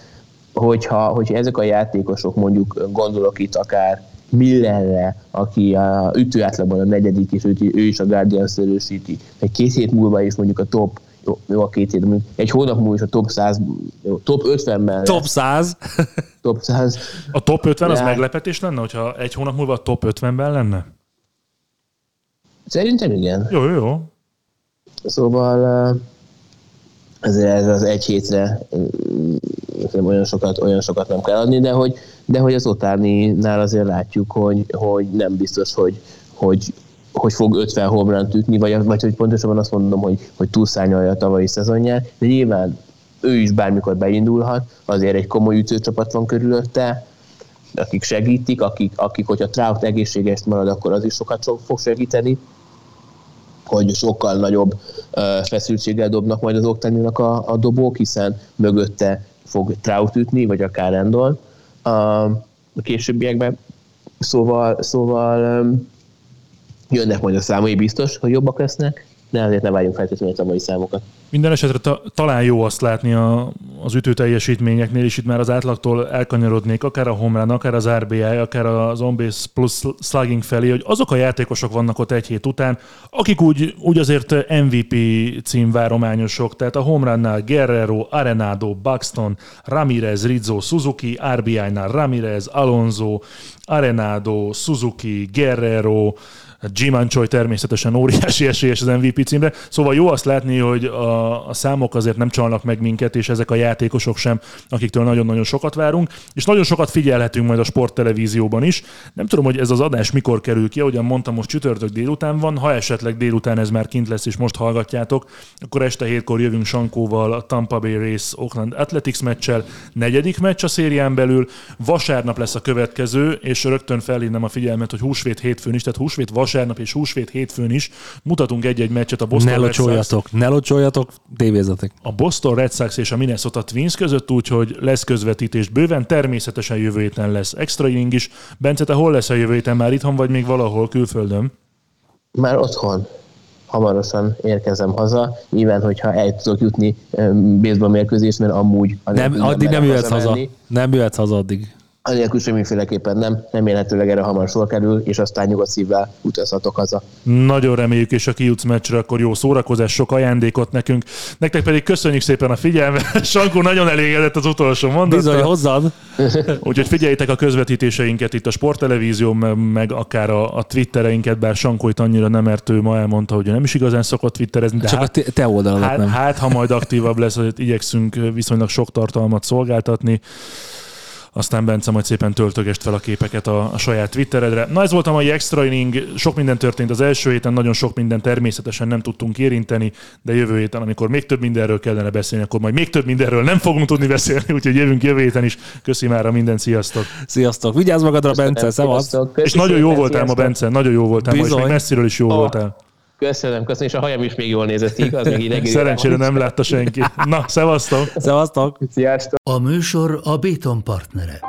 Speaker 2: hogyha, hogyha ezek a játékosok, mondjuk gondolok itt akár Millerre, aki a ütő átlagban a negyedik, és ő, ő is a Guardians erősíti, egy két hét múlva is mondjuk a top jó, jó a két hét, egy hónap múlva is a top 100, jó, top 50 mellett.
Speaker 3: Top 100?
Speaker 2: top 100.
Speaker 1: A top 50 az meglepetés lenne, hogyha egy hónap múlva a top 50-ben lenne?
Speaker 2: Szerintem igen.
Speaker 1: Jó, jó, jó.
Speaker 2: Szóval ezért ez az egy hétre olyan sokat, olyan sokat nem kell adni, de hogy, de hogy az otáni-nál azért látjuk, hogy, hogy nem biztos, hogy, hogy hogy fog 50 homránt ütni, vagy, vagy hogy pontosabban azt mondom, hogy, hogy túlszárnyalja a tavalyi szezonját, de nyilván ő is bármikor beindulhat, azért egy komoly ütőcsapat van körülötte, akik segítik, akik, akik hogyha Trout egészséges marad, akkor az is sokat fog segíteni, hogy sokkal nagyobb feszültséggel dobnak majd az Octaninak a, a dobók, hiszen mögötte fog Trout ütni, vagy akár Endol uh, a későbbiekben. Szóval, szóval um, jönnek majd a számai biztos, hogy jobbak lesznek, de azért ne várjunk feltétlenül a tavalyi számokat.
Speaker 1: Minden esetre ta, talán jó azt látni a, az ütő teljesítményeknél, és itt már az átlagtól elkanyarodnék, akár a Homrán, akár az RBI, akár az on-base plus slugging felé, hogy azok a játékosok vannak ott egy hét után, akik úgy, úgy azért MVP címvárományosok, tehát a Homránnál Guerrero, Arenado, Buxton, Ramirez, Rizzo, Suzuki, RBI-nál Ramirez, Alonso, Arenado, Suzuki, Guerrero, Choi természetesen óriási esélyes az MVP címre, szóval jó azt látni, hogy a, a számok azért nem csalnak meg minket, és ezek a játékosok sem, akiktől nagyon-nagyon sokat várunk, és nagyon sokat figyelhetünk majd a sporttelevízióban is. Nem tudom, hogy ez az adás mikor kerül ki, ahogyan mondtam, most csütörtök délután van, ha esetleg délután ez már kint lesz, és most hallgatjátok, akkor este hétkor jövünk Sankóval a Tampa Bay Race Oakland Athletics meccsel, negyedik meccs a szérián belül, vasárnap lesz a következő, és rögtön felhívnám a figyelmet, hogy húsvét hétfőn is, tehát húsvét vasárnap és húsvét hétfőn is mutatunk egy-egy meccset a Boston
Speaker 3: ne locsoljatok, ne locsoljatok, tévézetek.
Speaker 1: A Boston Red Sox és a Minnesota Twins között, úgyhogy lesz közvetítés bőven, természetesen jövő héten lesz extra inning is. Bence, te hol lesz a jövő héten? Már itthon vagy még valahol külföldön?
Speaker 2: Már otthon hamarosan érkezem haza. Nyilván, hogyha el tudok jutni baseball mérkőzés, mert amúgy...
Speaker 3: Nem, addig nem jöhetsz haza. Nem jöhetsz haza addig
Speaker 2: anélkül semmiféleképpen nem, remélhetőleg erre hamar sor kerül, és aztán nyugodt szívvel utazhatok haza.
Speaker 1: Nagyon reméljük, és a kijutsz meccsre, akkor jó szórakozás, sok ajándékot nekünk. Nektek pedig köszönjük szépen a figyelmet. Sankó nagyon elégedett az utolsó mondat.
Speaker 3: Bizony, hozzád.
Speaker 1: Úgyhogy figyeljétek a közvetítéseinket itt a sporttelevízió, meg akár a, a twittereinket, bár Sankó itt annyira nem, mert ő ma elmondta, hogy nem is igazán szokott twitterezni. De
Speaker 3: Csak hát, a te oldaladat
Speaker 1: hát,
Speaker 3: nem.
Speaker 1: Hát, ha majd aktívabb lesz, hogy igyekszünk viszonylag sok tartalmat szolgáltatni aztán Bence majd szépen töltögest fel a képeket a, a saját Twitteredre. Na ez volt a mai extra inning, sok minden történt az első héten, nagyon sok minden természetesen nem tudtunk érinteni, de jövő héten, amikor még több mindenről kellene beszélni, akkor majd még több mindenről nem fogunk tudni beszélni, úgyhogy jövünk jövő héten is. Köszi már a minden, sziasztok!
Speaker 3: Sziasztok! Vigyázz magadra, Bence, szevasz!
Speaker 1: És nagyon jó voltál ma, Bence, nagyon jó voltál ma, és még messziről is jó oh. voltál.
Speaker 2: Köszönöm, köszönöm, és a hajam is még jól nézett, igaz? Még így
Speaker 1: Szerencsére nem látta senki. Na, szevasztok!
Speaker 3: Szevasztok!
Speaker 2: Sziasztok!
Speaker 4: A műsor a Béton partnere.